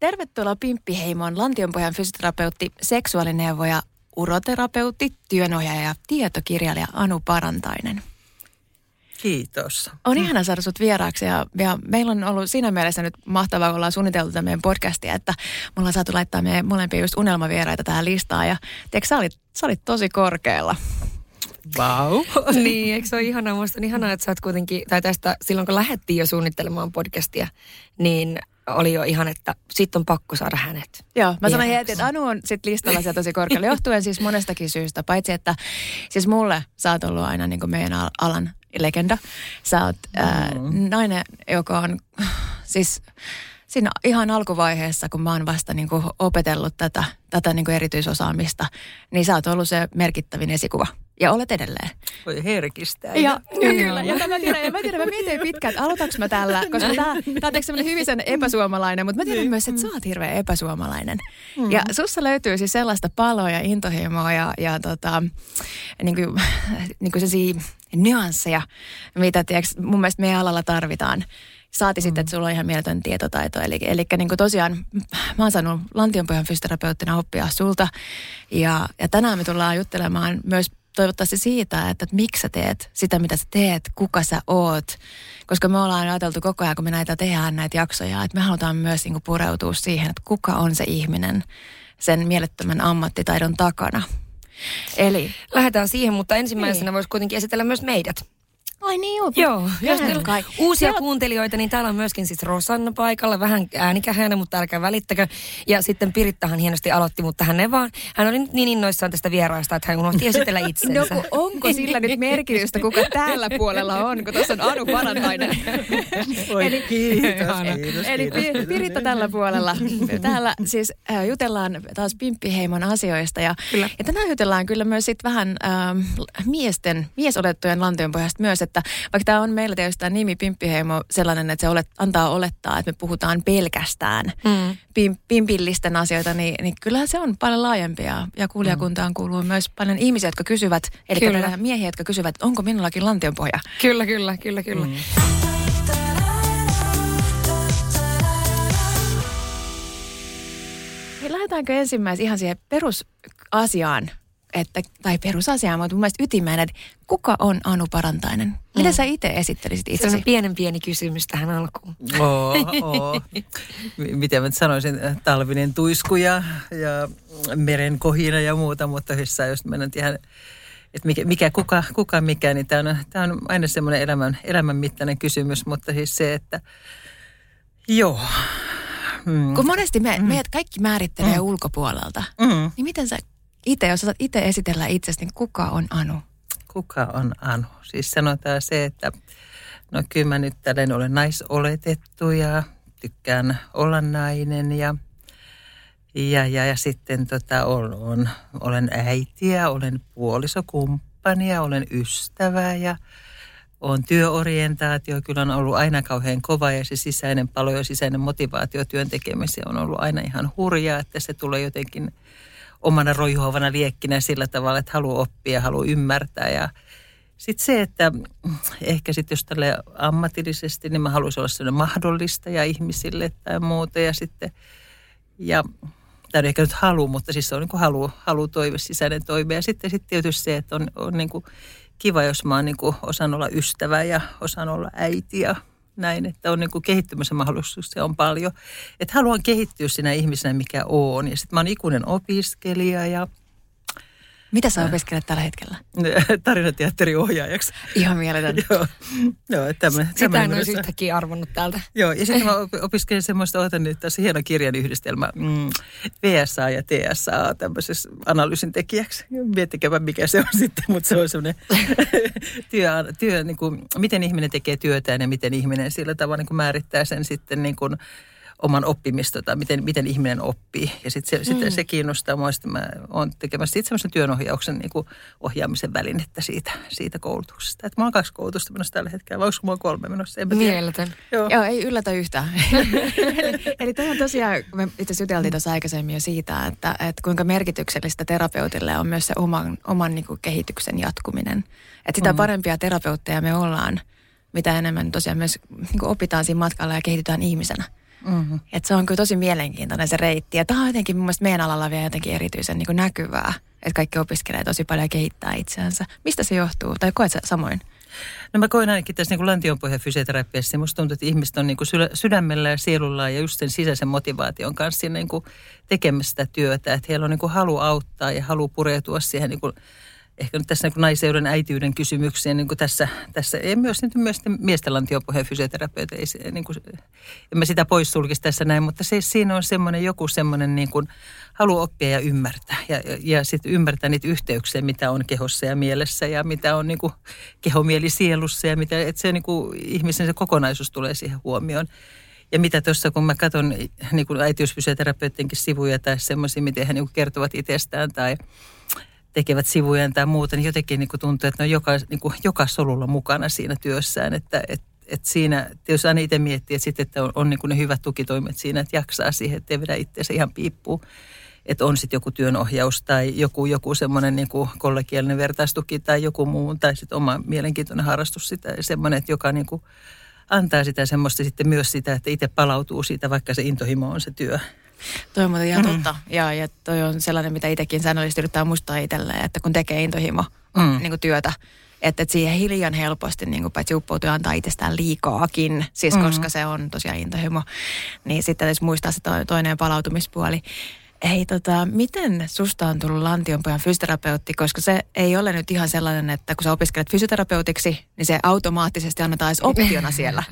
Tervetuloa Pimppiheimoon lantionpohjan fysioterapeutti, seksuaalineuvoja, uroterapeutti, työnohjaaja ja tietokirjailija Anu Parantainen. Kiitos. On mm. ihana saada sut vieraaksi ja, ja meillä on ollut siinä mielessä nyt mahtavaa, kun ollaan suunniteltu tätä meidän podcastia, että me ollaan saatu laittaa meidän molempia just unelmavieraita tähän listaan ja tiedätkö, sä olit, sä olit tosi korkealla. Wow. niin, eikö se ole ihanaa? Musta on ihanaa, että sä oot kuitenkin, tai tästä silloin kun lähdettiin jo suunnittelemaan podcastia, niin oli jo ihan, että sitten on pakko saada hänet. Joo, mä sanoin heti, että Anu on sit listalla siellä tosi korkealla, johtuen siis monestakin syystä. Paitsi, että siis mulle sä oot ollut aina niin kuin meidän alan legenda. Sä oot ää, nainen, joka on siis siinä ihan alkuvaiheessa, kun mä oon vasta niin kuin opetellut tätä, tätä niin kuin erityisosaamista, niin sä oot ollut se merkittävin esikuva. Ja olet edelleen. Voi herkistää. Ja, ja kyllä. Ja mä tiedän, ja mä tiedän, mä mietin pitkään, että aloitaks mä tällä, koska tää, tää on semmoinen hyvin sen epäsuomalainen, mutta mä tiedän niin. myös, että sä oot hirveän epäsuomalainen. Mm. Ja sussa löytyy siis sellaista paloa ja intohimoa ja, ja tota, niin kuin, niin kuin nyansseja, mitä tiiäks, mun mielestä meidän alalla tarvitaan. Saati mm. sitten, että sulla on ihan mieletön tietotaito. Eli, eli niin kuin tosiaan mä oon saanut Lantionpohjan fysioterapeuttina oppia sulta. Ja, ja tänään me tullaan juttelemaan myös toivottavasti siitä, että, että miksi sä teet sitä, mitä sä teet, kuka sä oot. Koska me ollaan ajateltu koko ajan, kun me näitä tehdään näitä jaksoja, että me halutaan myös niin kuin pureutua siihen, että kuka on se ihminen sen mielettömän ammattitaidon takana. Eli lähdetään siihen, mutta ensimmäisenä niin. voisi kuitenkin esitellä myös meidät. Ai niin, joo. Joo, jos teillä uusia Siellä... kuuntelijoita, niin täällä on myöskin siis Rosanna paikalla, vähän äänikähänä, mutta älkää välittäkö. Ja sitten Pirittahan hienosti aloitti, mutta hän ei vaan, hän oli nyt niin innoissaan tästä vieraasta, että hän unohti esitellä itsensä. No onko sillä nyt merkitystä, kuka täällä puolella on, kun tuossa on Anu Parantainen. Oi, eli, kiitos, kiitos, eli kiitos, Piritta tällä puolella. Täällä siis äh, jutellaan taas Pimppiheimon asioista ja, ja tänään jutellaan kyllä myös sit vähän äh, miesten, miesolettujen lantionpohjasta myös, että vaikka tämä on meillä tietysti tämä nimi Pimppiheimo sellainen, että se olet, antaa olettaa, että me puhutaan pelkästään mm. pim, pimpillisten asioita, niin, niin kyllähän se on paljon laajempia. Ja kuulijakuntaan kuuluu myös paljon ihmisiä, jotka kysyvät, eli kyllä. miehiä, jotka kysyvät, onko minullakin lantionpohja? Kyllä, kyllä, kyllä, kyllä. Mm. Lähdetäänkö ensimmäisenä ihan siihen perusasiaan, että, tai perusasia, mutta mun mielestä ytimeen, että kuka on Anu Parantainen? Miten mm. sä itse esittelisit itsesi? Se on pienen pieni kysymys tähän alkuun. Oo, oo. Miten mä sanoisin, talvinen tuisku ja, ja meren kohina ja muuta, mutta hyssä jos mennään ihan että mikä, mikä kuka, kuka mikä, niin tämä on, tämä on aina semmoinen elämän, elämän mittainen kysymys, mutta siis se, että joo. Mm. Kun monesti me, mm. meidät kaikki määrittelee mm. ulkopuolelta, mm. niin miten sä itse, jos osaat itse esitellä itsestä, niin kuka on Anu? Kuka on Anu? Siis sanotaan se, että no kyllä mä nyt tällainen olen naisoletettu ja tykkään olla nainen ja ja, ja, ja sitten tota, olen, olen äitiä, olen puolisokumppania, olen ystävä ja on työorientaatio. Kyllä on ollut aina kauhean kova ja se sisäinen palo ja sisäinen motivaatio työn tekemiseen on ollut aina ihan hurjaa, että se tulee jotenkin – omana roihuavana liekkinä sillä tavalla, että haluaa oppia, haluaa ymmärtää ja sitten se, että ehkä sitten jos tälle ammatillisesti, niin mä haluaisin olla sellainen mahdollistaja ihmisille tai muuta ja sitten, ja tämä ehkä nyt halu, mutta siis se on niin kuin halu, halu toive, sisäinen toive. Ja sitten, sitten tietysti se, että on, on niin kuin kiva, jos mä oon niin kuin osan olla ystävä ja osan olla äiti ja näin, että on niin kuin kehittymisen mahdollisuuksia on paljon. Että haluan kehittyä sinä ihmisenä, mikä on. Ja sitten mä oon ikuinen opiskelija ja Mitä sä opiskelet tällä hetkellä? Tarinateatteriohjaajaksi. Ihan mieletön. joo, joo tämmöinen. Sitä en olisi yhtäkkiä arvonnut täältä. Joo, ja sitten mä opiskelin semmoista, otan nyt tässä hieno kirjan yhdistelmä, mm, VSA ja TSA tämmöisessä analyysin tekijäksi. Miettikääpä mikä se on sitten, mutta se on semmoinen työ, työ niin kuin, miten ihminen tekee työtään ja miten ihminen sillä tavalla niin kuin määrittää sen sitten niin kuin, oman oppimista tai miten, miten ihminen oppii. Ja sitten se, mm. sit se kiinnostaa mua, että mä oon tekemässä semmoisen työnohjauksen niin kuin ohjaamisen välinettä siitä, siitä koulutuksesta. Että mulla on kaksi koulutusta menossa tällä hetkellä, vai onko mulla kolme menossa? Mieletön. Joo. Joo, ei yllätä yhtään. eli, eli tämä on tosiaan, me itse juteltiin tuossa aikaisemmin jo siitä, että, että kuinka merkityksellistä terapeutille on myös se oman, oman niin kuin kehityksen jatkuminen. Että sitä mm. parempia terapeutteja me ollaan, mitä enemmän tosiaan myös niin opitaan siinä matkalla ja kehitytään ihmisenä. Mm-hmm. Et se on kyllä tosi mielenkiintoinen se reitti. Ja tämä on jotenkin mun mielestä meidän alalla vielä jotenkin erityisen niin kuin näkyvää. Että kaikki opiskelee tosi paljon ja kehittää itseänsä. Mistä se johtuu? Tai koet sä samoin? No mä koen ainakin tässä niin lantionpohjan fysioterapiassa. Musta tuntuu, että ihmiset on niin kuin sydämellä ja sielulla ja just sen sisäisen motivaation kanssa niin kuin tekemässä sitä työtä. Että heillä on niin kuin halu auttaa ja halu pureutua siihen niin kuin ehkä nyt tässä niin naiseuden äitiyden kysymyksiin, niin kuin tässä, tässä ei myös, niin myös miesten lantiopohjan fysioterapeutti, ei, niin kuin, en mä sitä poissulkisi tässä näin, mutta se, siinä on semmoinen joku semmoinen niin kuin, halu oppia ja ymmärtää ja, ja, sitten ymmärtää niitä yhteyksiä, mitä on kehossa ja mielessä ja mitä on niin kuin, kehomieli sielussa ja mitä, että se niin kuin, ihmisen se kokonaisuus tulee siihen huomioon. Ja mitä tuossa, kun mä katson niin äitiysfysioterapeuttienkin sivuja tai semmoisia, miten he niin kertovat itsestään tai tekevät sivujen tai muuta, niin jotenkin niin kuin tuntuu, että ne on joka, niin kuin joka solulla mukana siinä työssään. Että et, et siinä, jos aina itse miettii, että, sit, että on, on niin kuin ne hyvät tukitoimet siinä, että jaksaa siihen, että ei vedä itseänsä ihan piippuun. Että on sitten joku työnohjaus tai joku, joku semmoinen niin kuin kollegiaalinen vertaistuki tai joku muu, tai sitten oma mielenkiintoinen harrastus sitä, semmoinen, että joka niin kuin antaa sitä semmoista sitten myös sitä, että itse palautuu siitä, vaikka se intohimo on se työ. Toi on muuten ihan mm. totta. Ja, ja toi on sellainen, mitä itsekin säännöllisesti yrittää muistaa itselleen, että kun tekee intohimo mm. niin kuin työtä, että, että siihen hiljan helposti niin kuin paitsi uppoutuu antaa itsestään liikaakin, siis mm. koska se on tosiaan intohimo, niin sitten täytyisi muistaa se toinen palautumispuoli. Hei, tota, miten susta on tullut lantionpojan fysioterapeutti, koska se ei ole nyt ihan sellainen, että kun sä opiskelet fysioterapeutiksi, niin se automaattisesti annetaan edes optiona siellä.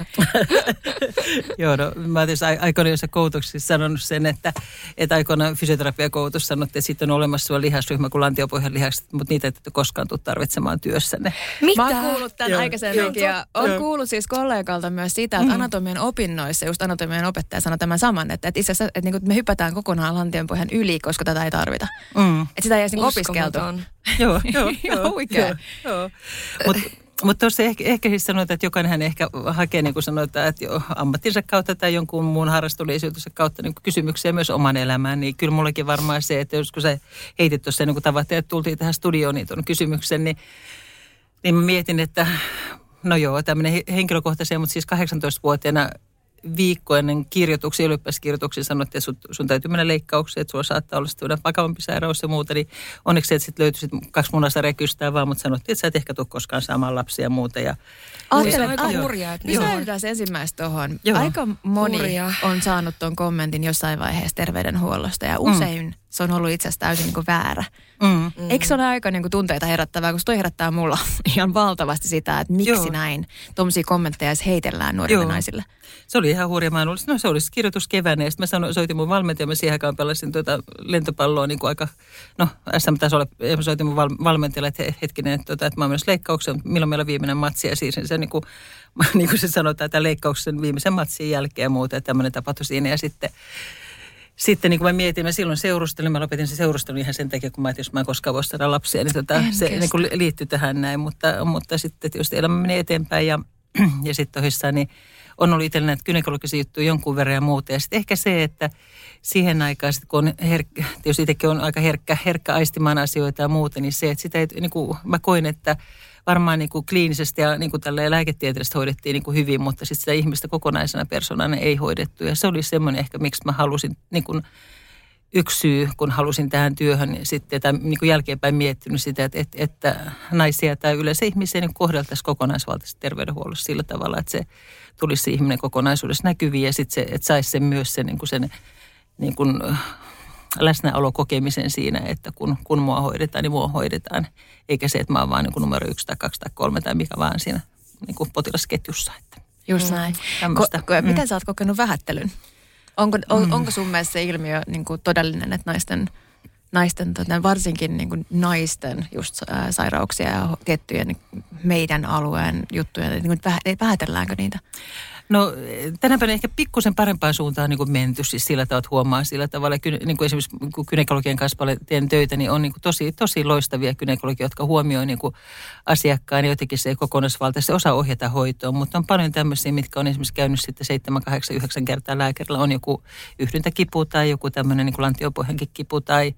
Joo, no mä tietysti aikoina jossain koulutuksessa sanonut sen, että, että aikoinaan fysioterapiakoulutus sanottiin, että sitten on olemassa sulla lihasryhmä kuin lantionpohjan lihakset, mutta niitä et koskaan tule tarvitsemaan työssänne. Mitä? Mä oon kuullut tämän joo, aikaisemminkin joo, ja on kuullut siis kollegalta myös sitä, että mm. anatomian opinnoissa, just anatomian opettaja sanoi tämän saman, että, että itse asiassa että, että me hypätään kokonaan lantionpohjan ihan yli, koska tätä ei tarvita. Mm. Että sitä ei edes niinku opiskeltu. joo, joo, joo. Joo, joo. Mutta mutta tuossa ehkä, ehkä siis sanotaan, että jokainen ehkä hakee, niin kuin sanotaan, että jo ammattinsa kautta tai jonkun muun harrastullisuutensa kautta niin kysymyksiä myös oman elämään. Niin kyllä mullekin varmaan se, että jos kun sä heitit tuossa niin kuin tavattiin, että tultiin tähän studioon niin tuon kysymyksen, niin, niin mä mietin, että no joo, tämmöinen henkilökohtaisen, mutta siis 18-vuotiaana viikko ennen kirjoituksia, ylioppilaskirjoituksia sanottiin, että sun, sun täytyy mennä leikkaukseen, että sulla saattaa olla sitten vakavampi sairaus ja muuta. Niin onneksi että sitten löytyi sit kaksi munasarjaa kystää vaan, mutta sanottiin, että sä et ehkä tule koskaan saamaan lapsia ja muuta. Ja, Ajattelen, aika hurjaa. Että Pysäytetään ensimmäistä tuohon. Aika moni Hurja. on saanut tuon kommentin jossain vaiheessa terveydenhuollosta ja usein mm se on ollut itse asiassa täysin niin kuin väärä. Mm. mm. Eikö se ole aika niin kuin tunteita herättävää, koska toi herättää mulla ihan valtavasti sitä, että miksi Joo. näin tuommoisia kommentteja edes heitellään nuorille Joo. naisille. Se oli ihan hurja. Mä ollut, no se olisi kirjoitus keväänä ja sitten mä sanoin, soitin mun valmentaja, mä siihen aikaan pelasin tuota lentopalloa niin kuin aika, no SM taisi olla, mä soitin mun val, valmentajalle, että hetkinen, että, tuota, että mä oon menossa leikkaukseen, milloin meillä on viimeinen matsi ja siis se niin kuin, niin kuin se sanotaan, että leikkauksen viimeisen matsin jälkeen ja muuta, että tämmöinen tapahtui siinä ja sitten sitten niin kuin mä mietin, mä silloin seurustelin, mä lopetin se seurustelun ihan sen takia, kun mä että jos mä en koskaan voisi saada lapsia, niin tota, se niin kuin liittyy tähän näin. Mutta, mutta sitten tietysti elämä menee eteenpäin ja, ja sitten tosissaan niin on ollut itsellä näitä gynekologisia juttuja jonkun verran ja muuta. Ja sitten ehkä se, että siihen aikaan, sit kun on herkkä, jos itsekin on aika herkkä, herkkä aistimaan asioita ja muuta, niin se, että sitä ei, niin kuin mä koin, että varmaan niin kuin kliinisesti ja niin kuin lääketieteellisesti hoidettiin niin kuin hyvin, mutta sitten sitä ihmistä kokonaisena persoonana ei hoidettu. Ja se oli semmoinen ehkä, miksi mä halusin niin kuin yksi syy, kun halusin tähän työhön niin sitten, tai niin kuin jälkeenpäin miettinyt sitä, että, että, että naisia tai yleensä ihmisiä niin kohdeltaisiin kokonaisvaltaisesti terveydenhuollossa sillä tavalla, että se tulisi ihminen kokonaisuudessa näkyviin ja sitten se, että saisi sen myös sen, niin kuin sen niin kuin läsnäolo kokemisen siinä, että kun, kun mua hoidetaan, niin mua hoidetaan. Eikä se, että mä oon vaan niin kuin numero yksi tai kaksi tai kolme tai mikä vaan siinä niin kuin potilasketjussa. Että. Just näin. Ko- ko- mm. Miten sä oot kokenut vähättelyn? Onko, on, mm. onko sun mielestä se ilmiö niin kuin todellinen, että naisten, naisten tota, varsinkin niin kuin naisten just ää, sairauksia ja tiettyjen meidän alueen juttuja, niin kuin vähätelläänkö niitä? No tänä päivänä ehkä pikkusen parempaan suuntaan niin kuin menty, siis sillä tavalla, että huomaa sillä tavalla. Niin kuin esimerkiksi kun kynekologian kanssa paljon teen töitä, niin on niin kuin tosi, tosi loistavia kynekologia, jotka huomioi niin kuin asiakkaan jotenkin se kokonaisvaltaisesti osa ohjata hoitoon. Mutta on paljon tämmöisiä, mitkä on esimerkiksi käynyt sitten 7, 8, 9 kertaa lääkärillä. On joku yhdyntäkipu tai joku tämmöinen niin kuin lantiopohjankin kipu tai,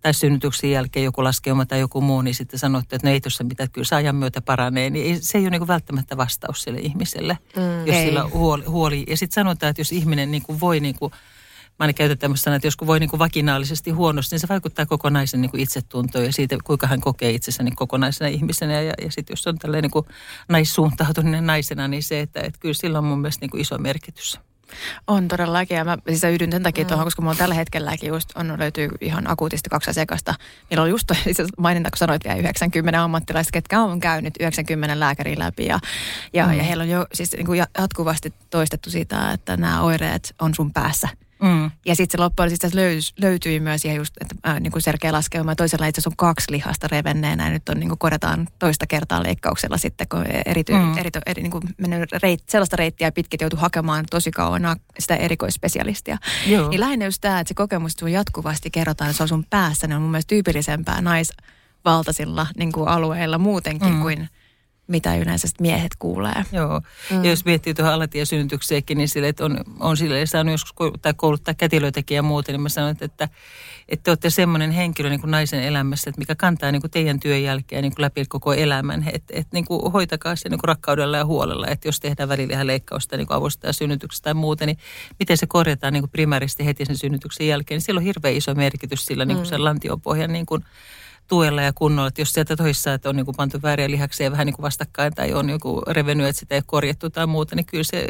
tai synnytyksen jälkeen joku laskeuma tai joku muu, niin sitten sanotte, että no ei tuossa mitään, kyllä se ajan myötä paranee. Niin se ei ole niin kuin välttämättä vastaus sille ihmiselle, mm, jos ei. sillä huoli. huoli. Ja sitten sanotaan, että jos ihminen niin kuin voi, niin kuin, mä aina käytän tämmöistä että jos voi niin kuin vakinaalisesti huonosti, niin se vaikuttaa kokonaisen niin kuin itsetuntoon ja siitä, kuinka hän kokee itsensä niin kokonaisena ihmisenä. Ja, ja sitten jos on tällainen niin naissuuntautuminen naisena, niin se, että, että kyllä sillä on mun mielestä niin kuin iso merkitys. On todellakin ja mä siis yhdyn sen takia mm. tuohon, koska mulla tällä hetkelläkin just on, löytyy ihan akuutisti kaksi asiakasta. Meillä on just maininta, kun sanoit vielä 90 ammattilaista, ketkä on käynyt 90 lääkärin läpi ja, ja, mm. ja heillä on jo siis niin kuin jatkuvasti toistettu sitä, että nämä oireet on sun päässä – Mm. Ja sitten se loppujen löys, löytyi myös ihan just, että äh, niin kuin selkeä laskelma. Toisella itse asiassa on kaksi lihasta revenneenä ja nyt on niin kuin korjataan toista kertaa leikkauksella sitten, kun erity, mm. eri, eri, niin kuin reit, sellaista reittiä pitkät joutuu hakemaan tosi kauan sitä erikoisspesialistia. Joo. Niin lähinnä just tämä, että se kokemus, että sun jatkuvasti kerrotaan, että se on sun päässä, niin on mun mielestä tyypillisempää naisvaltaisilla niin kuin alueilla muutenkin mm. kuin – mitä yleensä miehet kuulee. Joo, mm. ja jos miettii tuohon alatiesynnytykseenkin, niin sille, että on, on sille saanut joskus tai kouluttaa kätilöitäkin ja muuta, niin mä sanon, että, että, että te olette semmoinen henkilö niin kuin naisen elämässä, että mikä kantaa niin kuin teidän työn jälkeen niin kuin läpi koko elämän. Että, että niin kuin hoitakaa se niin kuin rakkaudella ja huolella, että jos tehdään välillä leikkausta niin avustaa synnytyksestä tai muuta, niin miten se korjataan niin kuin primääristi heti sen synnytyksen jälkeen, niin sillä on hirveän iso merkitys sillä niin kuin mm. sen lantiopohjan niin kuin tuella ja kunnolla. Että jos sieltä toissa, että on niin kuin pantu vääriä lihaksia vähän niin kuin vastakkain tai on joku revennyt, että sitä ei korjattu tai muuta, niin kyllä se,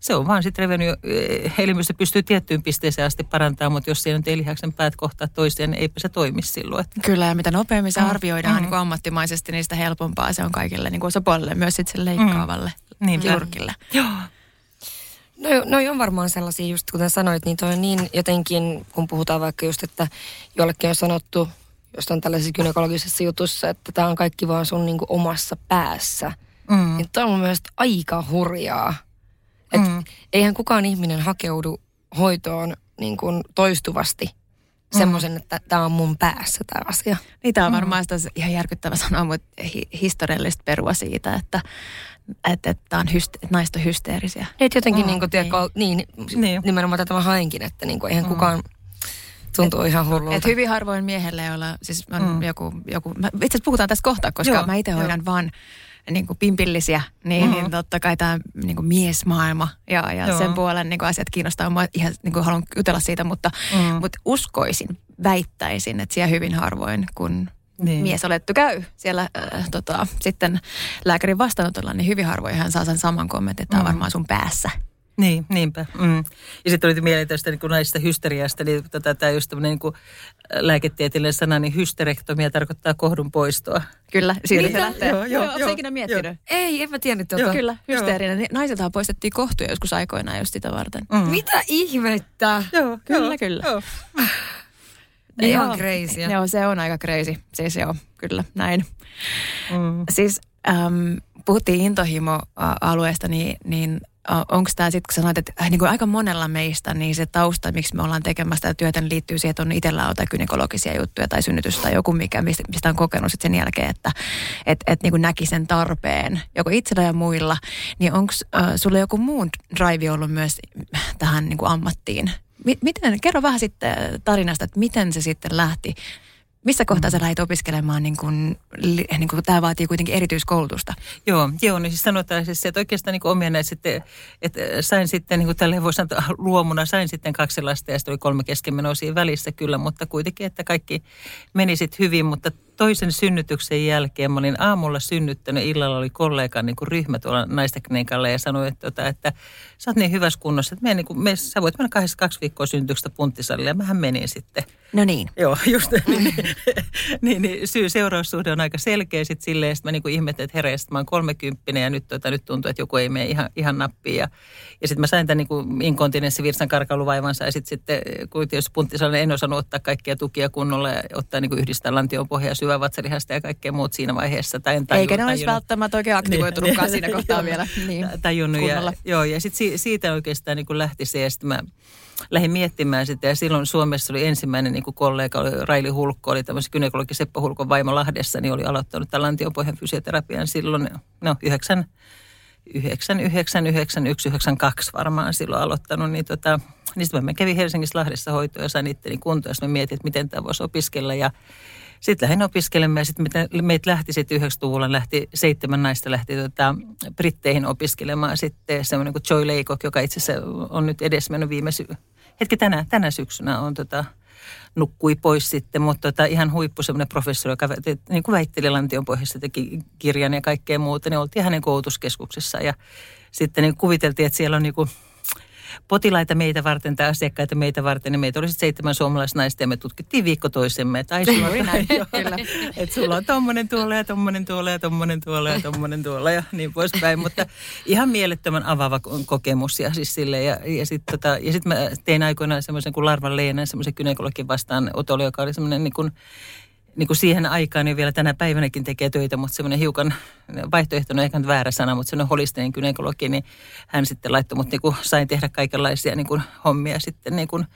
se on vaan sitten revennyt. Eh, elimistö pystyy tiettyyn pisteeseen asti parantamaan, mutta jos siellä nyt ei lihaksen päät kohtaa toisiaan, niin eipä se toimi silloin. Että. Kyllä, ja mitä nopeammin se mm. arvioidaan mm. niin kuin ammattimaisesti, niin sitä helpompaa se on kaikille niin kuin osapuolelle, myös sitten sen leikkaavalle mm. niin, kirurgille. Joo. No, no on varmaan sellaisia, just kuten sanoit, niin toi on niin jotenkin, kun puhutaan vaikka just, että jollekin on sanottu on tällaisessa gynekologisessa jutussa, että tämä on kaikki vaan sun niin kuin omassa päässä. Mm. Niin tämä on mun mielestä aika hurjaa. Et mm. Eihän kukaan ihminen hakeudu hoitoon niin kuin toistuvasti mm. semmoisen, että tämä on mun päässä tämä asia. Niin tämä on mm. varmaan mm. ihan järkyttävä sanoa, mutta hi- historiallista perua siitä, että että, että, on hyste- että naiset on hysteerisiä. Et jotenkin mm, niin kuin, tiedä, niin. niin, nimenomaan tätä mä hainkin, että niin kuin, eihän mm. kukaan Tuntuu et, ihan hullulta. Et hyvin harvoin miehelle, jolla siis on mm. joku, joku itse asiassa puhutaan tästä kohtaa, koska Joo, mä itse hoidan vaan niin kuin pimpillisiä, niin, mm-hmm. niin totta kai tämä niin kuin miesmaailma ja, ja sen puolen niin kuin asiat kiinnostaa. Mä ihan niin kuin haluan jutella siitä, mutta, mm. mutta uskoisin, väittäisin, että siellä hyvin harvoin, kun niin. mies olettu käy siellä äh, tota, sitten lääkärin vastaanotolla, niin hyvin harvoin hän saa sen saman kommentin, että tämä mm. on varmaan sun päässä. Niin, niinpä. Mm. Ja sitten tuli mieleen tästä niin naisesta hysteriasta, eli tota, tämä just tämmöinen niin lääketieteellinen sana, niin hysterektomia tarkoittaa kohdun poistoa. Kyllä, siitä se lähtee. Joo, joo, joo, joo ikinä miettinyt? Joo. Ei, en mä tiennyt tuota. Kyllä, hysteerinen. Joo. Naisethan poistettiin kohtuja joskus aikoinaan just sitä varten. Mm. Mitä ihmettä? Joo, kyllä, joo, kyllä. Joo. Ihan joo, crazy. Joo, se on aika crazy. Siis joo, kyllä, näin. Mm. Siis äm, puhuttiin intohimo-alueesta, niin, niin onko tämä sitten, kun sanoit, että äh, niin kuin aika monella meistä, niin se tausta, miksi me ollaan tekemässä tätä työtä, niin liittyy siihen, että on itsellä jotain gynekologisia juttuja tai synnytys tai joku, mikä, mistä, on kokenut sit sen jälkeen, että et, et, niin kuin näki sen tarpeen, joko itsellä ja muilla. Niin onko äh, joku muun drive ollut myös tähän niin kuin ammattiin? Miten, kerro vähän sitten tarinasta, että miten se sitten lähti missä kohtaa sä lähdit opiskelemaan, niin kun, niin kun tämä vaatii kuitenkin erityiskoulutusta? Joo, joo niin siis sanotaan siis, että oikeastaan niin omia näitä sitten, että sain sitten niin kuin tälle voi sanoa luomuna, sain sitten kaksi lasta ja sitten oli kolme keskenmenoa siinä välissä kyllä, mutta kuitenkin, että kaikki meni sitten hyvin, mutta toisen synnytyksen jälkeen mä olin aamulla synnyttänyt, illalla oli kollegan niin kuin ryhmä tuolla naistekniikalla ja sanoi, että, että, että sä oot niin hyvässä kunnossa, että me, niin kuin, me, sä voit mennä kahdessa kaksi viikkoa synnytyksestä punttisalille ja mähän menin sitten. No niin. Joo, just niin. niin, niin syy seuraussuhde on aika selkeä sitten silleen, että mä niin ihmettelin, että herra, mä oon kolmekymppinen ja nyt, tota, nyt tuntuu, että joku ei mene ihan, ihan nappiin. Ja, ja sitten mä sain tämän niin inkontinenssivirsan karkailuvaivansa ja sitten, sitten kun tietysti punttisalille en osannut ottaa kaikkia tukia kunnolla ja ottaa niin yhdistää lantion pohjaa syvä vatsalihasta ja kaikkea muut siinä vaiheessa. Tai en tajun, Eikä ne olisi välttämättä oikein aktivoitunutkaan niin, siinä kohtaa vielä. Niin, tajunnut ja, joo, ja sitten siitä oikeastaan niin lähti se ja sitten mä lähdin miettimään sitä ja silloin Suomessa oli ensimmäinen niin kollega, oli Raili Hulkko, oli tämmöisen gynekologi Seppo Hulkon vaimo Lahdessa, niin oli aloittanut tämän lantiopohjan fysioterapian silloin, no 9, 9, 9, 9, 1, 9, 2 varmaan silloin aloittanut, niin tota, niin sitten mä kävin Helsingissä Lahdessa hoitoa ja sain itteni kuntoon, ja mä mietin, että miten tämä voisi opiskella ja sitten lähdin opiskelemaan ja sitten meitä lähti sitten 90-luvulla, lähti seitsemän naista lähti tota, Britteihin opiskelemaan sitten. Semmoinen kuin Joy Leikok, joka itse asiassa on nyt edes mennyt viime sy- hetki tänä, tänä syksynä on tota, nukkui pois sitten, mutta tota, ihan huippu semmoinen professori, joka niin kuin väitteli Lantion pohjassa, teki kirjan ja kaikkea muuta, niin oltiin hänen koulutuskeskuksessa. Ja sitten niin kuviteltiin, että siellä on niin kuin potilaita meitä varten tai asiakkaita meitä varten. Ja meitä oli seitsemän suomalaisnaista ja me tutkittiin viikko toisemme. Että ai sulla on näin, kyllä. Että sulla on tommonen tuolla ja tommonen tuolla ja tommonen tuolla ja tommonen tuolla ja niin poispäin. Mutta ihan mielettömän avaava kokemus ja siis sille. Ja, ja sitten tota, ja sit mä tein aikoinaan semmoisen kuin Larvan Leena, semmoisen kynekologin vastaan Otoli, joka oli semmoinen niin kuin niin kuin siihen aikaan ja vielä tänä päivänäkin tekee töitä, mutta semmoinen hiukan vaihtoehtoinen, ehkä väärä sana, mutta semmoinen holistinen kynekologi, niin hän sitten laittoi mut niin kuin sain tehdä kaikenlaisia niin kuin hommia sitten, niin kuin,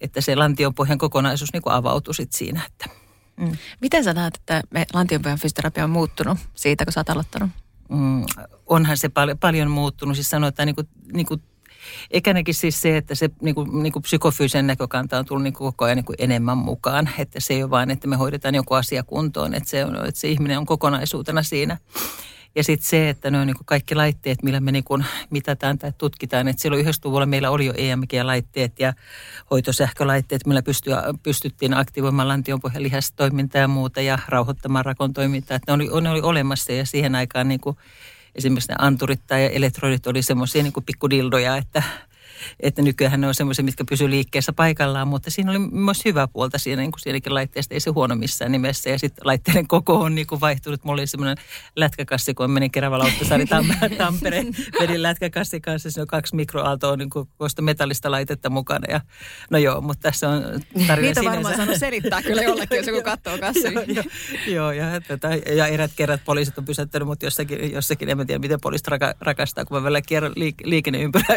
että se lantionpohjan kokonaisuus niin kuin avautui sitten siinä. Että. Mm. Miten sä näet, että me lantionpohjan fysioterapia on muuttunut siitä, kun sä oot aloittanut? Mm, onhan se pal- paljon muuttunut. Siis sanotaan niin kuin, niin kuin Eikä siis se, että se niin kuin, niin kuin psykofyysinen näkökanta on tullut niin kuin koko ajan niin kuin enemmän mukaan. Että se ei ole vain, että me hoidetaan joku asia kuntoon, että se, on, että se ihminen on kokonaisuutena siinä. Ja sitten se, että ne on niin kaikki laitteet, millä me niin mitataan tai tutkitaan. Että silloin 90-luvulla meillä oli jo EMG-laitteet ja hoitosähkölaitteet, millä pystyy, pystyttiin aktivoimaan lantionpohjan lihastoimintaa ja muuta ja rauhoittamaan rakon toimintaa. Ne oli, ne oli olemassa ja siihen aikaan niin esimerkiksi ne anturit tai elektrodit oli semmoisia niin pikkudildoja, että että nykyään ne on semmoisia, mitkä pysyy liikkeessä paikallaan, mutta siinä oli myös hyvä puolta siinä, niin kuin siinäkin laitteesta, ei se huono missään nimessä. Ja sitten laitteiden koko on niin kuin vaihtunut. Mulla oli semmoinen lätkäkassi, kun menin Keravalla Lauttasaari Tampereen, vedin lätkäkassi kanssa, siinä on kaksi mikroaaltoa niin kuin metallista laitetta mukana. Ja, no joo, mutta tässä on tarina Niitä varmaan saanut selittää kyllä jollekin, jos joku katsoo kassi. joo, joo, joo, ja, tota, ja erät kerrat poliisit on pysäyttänyt, mutta jossakin, jossakin en tiedä, miten poliisit raka, rakastaa, kun mä vielä kierrän liik- liikenneympyrä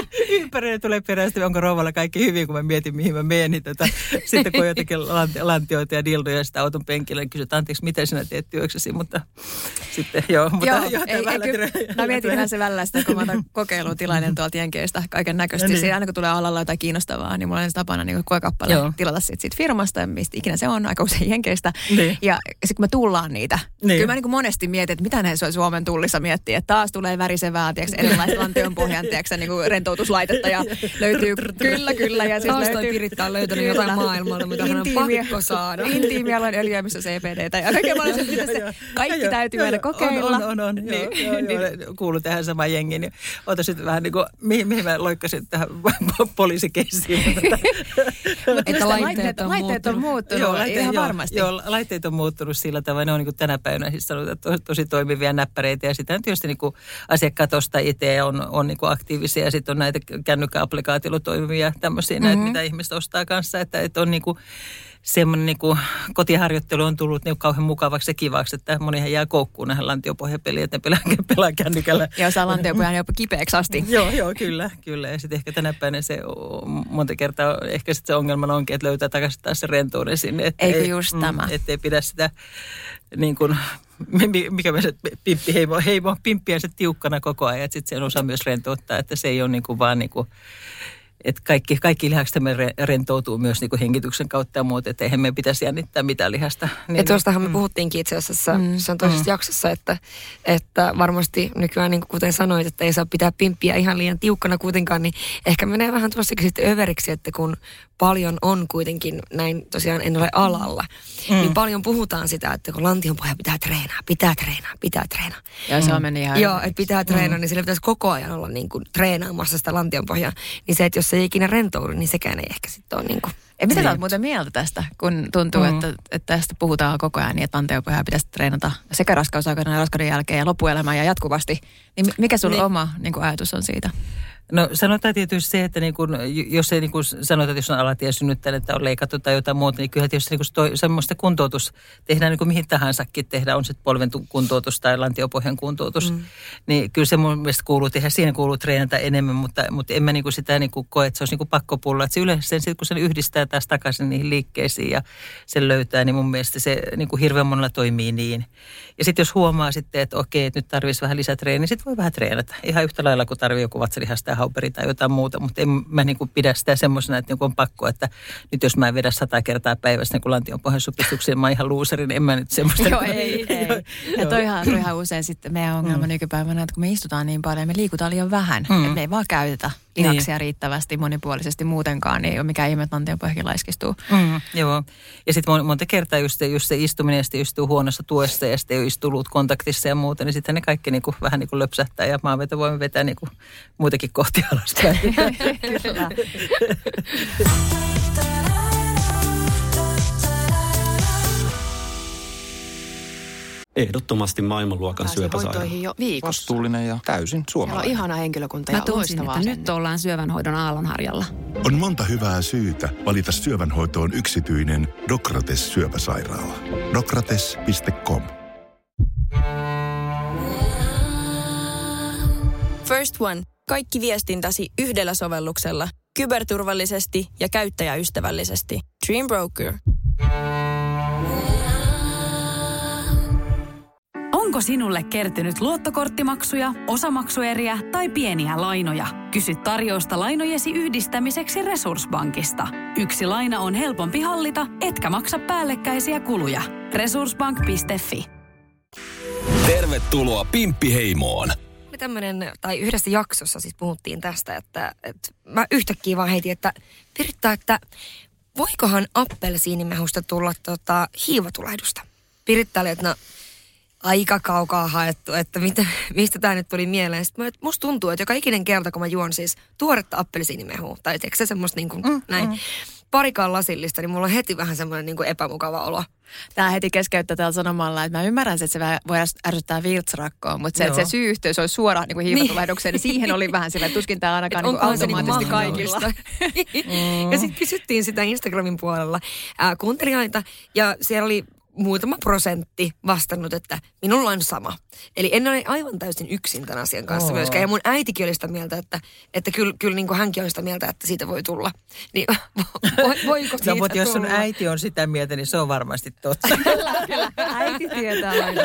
ympärille tulee perästä, onko rouvalla kaikki hyvin, kun mä mietin, mihin mä menen. Niin tota, sitten kun on jotenkin lantioita ja dildoja sitä auton penkillä, niin kysyt, anteeksi, miten sinä teet työksesi, mutta sitten joo. Mutta joo, joo ei, ei, mä mietin ihan se välillä sitä, kun mä otan kokeilutilainen tuolta Jenkeistä kaiken näköisesti. Niin. Siinä aina kun tulee alalla jotain kiinnostavaa, niin mulla on tapana niin koekappale joo. tilata siitä, siitä firmasta, mistä ikinä se on, aika usein Jenkeistä. Niin. Ja sitten kun mä tullaan niitä, niin. kyllä mä niin monesti mietin, että mitä ne Suomen tullissa miettii, että taas tulee värisevää, tiedätkö, erilaista lantion pohjan, tiedätkö, niin kuin rentoutuslaitetta ja löytyy, kyllä, kyllä. Ja siis löytyy, Piritta on löytänyt kyllä. jotain maailmalta, mitä hän on pakko saada. Intiimialan öljyämistä CPDtä ja kaiken se, kaikki täytyy aina kokeilla. On, on, on. Niin, joo, joo, joo, kuulu tähän samaan jengiin. Niin ota sitten vähän niin kuin, mihin, mihin mä loikkasin tähän poliisikeissiin. että laitteet on laitteet on muuttunut, joo, laitteet, ihan joo, varmasti. Joo, laitteet on muuttunut sillä tavalla. Ne on niin tänä päivänä siis sanotaan, tosi, tosi toimivia näppäreitä ja sitä tietysti niin kuin asiakkaat ostaa itse ja on, on niin kuin aktiivisia ja sitten on näitä kännykkäapplikaatiolla toimivia tämmöisiä, mm-hmm. näitä, mitä ihmiset ostaa kanssa, että, että on niin kuin semmoinen niin kuin kotiharjoittelu on tullut niin kauhean mukavaksi ja kivaksi, että monihan jää koukkuun näihin lantiopohjapeliin, että ne pelaa, pelaa kännykällä. Ja osaa lantiopohjan jopa kipeäksi asti. joo, joo, kyllä, kyllä. Ja sitten ehkä tänä päivänä se monta kertaa, ehkä sitten se ongelma onkin, että löytää takaisin taas se rentouden sinne. Että Eikö ei, just mm, tämä? Että ei pidä sitä niin kuin mikä me se pimppi heimo, heimo pimppiä se tiukkana koko ajan, että sitten sen osaa myös rentouttaa, että se ei ole niin kuin vaan niin kuin että kaikki, kaikki lihakset me rentoutuu myös niin kuin hengityksen kautta ja muuta, että eihän me pitäisi jännittää mitään lihasta. Niin, ja tuostahan me mm. puhuttiinkin itse asiassa mm. se on toisessa mm. jaksossa, että, että varmasti nykyään niin kuin kuten sanoit, että ei saa pitää pimppiä ihan liian tiukkana kuitenkaan, niin ehkä menee vähän tuossakin sitten överiksi, että kun paljon on kuitenkin, näin tosiaan en ole alalla, mm. niin paljon puhutaan sitä, että kun lantion pohja pitää treenaa, pitää treenaa, pitää treenaa. Ja se on mennyt ihan... Joo, että pitää treenaa, mm. niin sillä pitäisi koko ajan olla niin kuin treenaamassa sitä lantion pohjaa. Niin se, että jos se ei ikinä rentoudu, niin sekään ei ehkä sitten ole niin kuin... Ja mitä niin. olet muuten mieltä tästä, kun tuntuu, mm. että, että tästä puhutaan koko ajan niin, että lantionpohjaa pitäisi treenata sekä raskausaikana ja raskauden jälkeen ja loppuelämään ja jatkuvasti. Niin mikä sun niin. oma niin kuin ajatus on siitä? No sanotaan tietysti se, että niin kun, jos ei niin kun sanotaan, että jos on alatie synnyttänyt, että on leikattu tai jotain muuta, niin kyllä tietysti niin toi, semmoista kuntoutus tehdään niin kuin mihin tahansakin tehdään, on sitten polven kuntoutus tai lantiopohjan kuntoutus. Mm. Niin kyllä se mun mielestä kuuluu tehdä, siinä kuuluu treenata enemmän, mutta, mutta en mä niin kuin sitä niin kuin koe, että se olisi niin kuin pakko pulla. Että se yleensä sen, kun se yhdistää taas takaisin niihin liikkeisiin ja sen löytää, niin mun mielestä se niin kuin hirveän monella toimii niin. Ja sitten jos huomaa sitten, että okei, että nyt tarvitsisi vähän lisätreeniä, niin sitten voi vähän treenata. Ihan yhtä lailla kuin tarvii joku vatsalihasta ja hauperi tai jotain muuta, mutta en mä niin kuin pidä sitä semmoisena, että niin on pakko, että nyt jos mä en vedä sata kertaa päivässä niin lantion pohjan supistuksia, mä oon ihan luuseri, niin en mä nyt semmoista. Joo, ei, ei. Ja toihan, toihan usein sitten meidän ongelma mm. nykypäivänä, että kun me istutaan niin paljon, me liikutaan liian vähän, mm. että me ei vaan käytetä lihaksia niin. riittävästi monipuolisesti muutenkaan, niin ei ole mikään ihme, että lantionpohjakin laiskistuu. Mm, joo. Ja sitten monta kertaa just se, just se istuminen, ja sitten istuu huonossa tuessa, ja sitten istuu kontaktissa ja muuta, niin sitten ne kaikki niin kuin, vähän niin kuin löpsähtää, ja maanveto voimme vetää niin kuin, muitakin kohti alaspäin. Ehdottomasti maailmanluokan syöpäsairaala. jo viikossa. Vastuullinen ja täysin suomalainen. Siellä on ihana henkilökunta ja Mä tunsin, että nyt ollaan syövänhoidon aallonharjalla. On monta hyvää syytä valita syövänhoitoon yksityinen Dokrates syöpäsairaala. Dokrates.com First One. Kaikki viestintäsi yhdellä sovelluksella. Kyberturvallisesti ja käyttäjäystävällisesti. Dream Broker. Onko sinulle kertynyt luottokorttimaksuja, osamaksueriä tai pieniä lainoja? Kysy tarjousta lainojesi yhdistämiseksi Resurssbankista. Yksi laina on helpompi hallita, etkä maksa päällekkäisiä kuluja. Resurssbank.fi Tervetuloa Pimppiheimoon! tämmönen, tai yhdessä jaksossa siis puhuttiin tästä, että, että mä yhtäkkiä vaan heitin, että Piritta, että voikohan appelsiinimehusta tulla tota, hiivatulehdusta? Piritta oli, että no aika kaukaa haettu, että mitä, mistä tämä nyt tuli mieleen. Sitten mä, musta tuntuu, että joka ikinen kerta, kun mä juon siis tuoretta appelsiinimehua, tai eikö se semmoista niin kuin, mm, näin, mm. parikaan lasillista, niin mulla on heti vähän semmoinen niin kuin epämukava olo. Tämä heti keskeyttää täällä sanomalla, että mä ymmärrän, että se voi ärsyttää virtsrakkoon, mutta se, että se syy-yhteys olisi suoraan niin hiivatulehdukseen, niin. siihen oli vähän sillä, että tuskin tämä ainakaan niin automaattisesti niin kaikilla. mm. Ja sitten kysyttiin sitä Instagramin puolella ää, kuuntelijoita, ja siellä oli muutama prosentti vastannut, että minulla on sama. Eli en ole aivan täysin yksin tämän asian kanssa oh. myöskään. Ja mun äitikin oli sitä mieltä, että, että kyllä, kyllä niin kuin hänkin on sitä mieltä, että siitä voi tulla. Niin voiko siitä No mutta jos sun äiti on sitä mieltä, niin se on varmasti totta. kyllä, kyllä. Äiti tietää aina.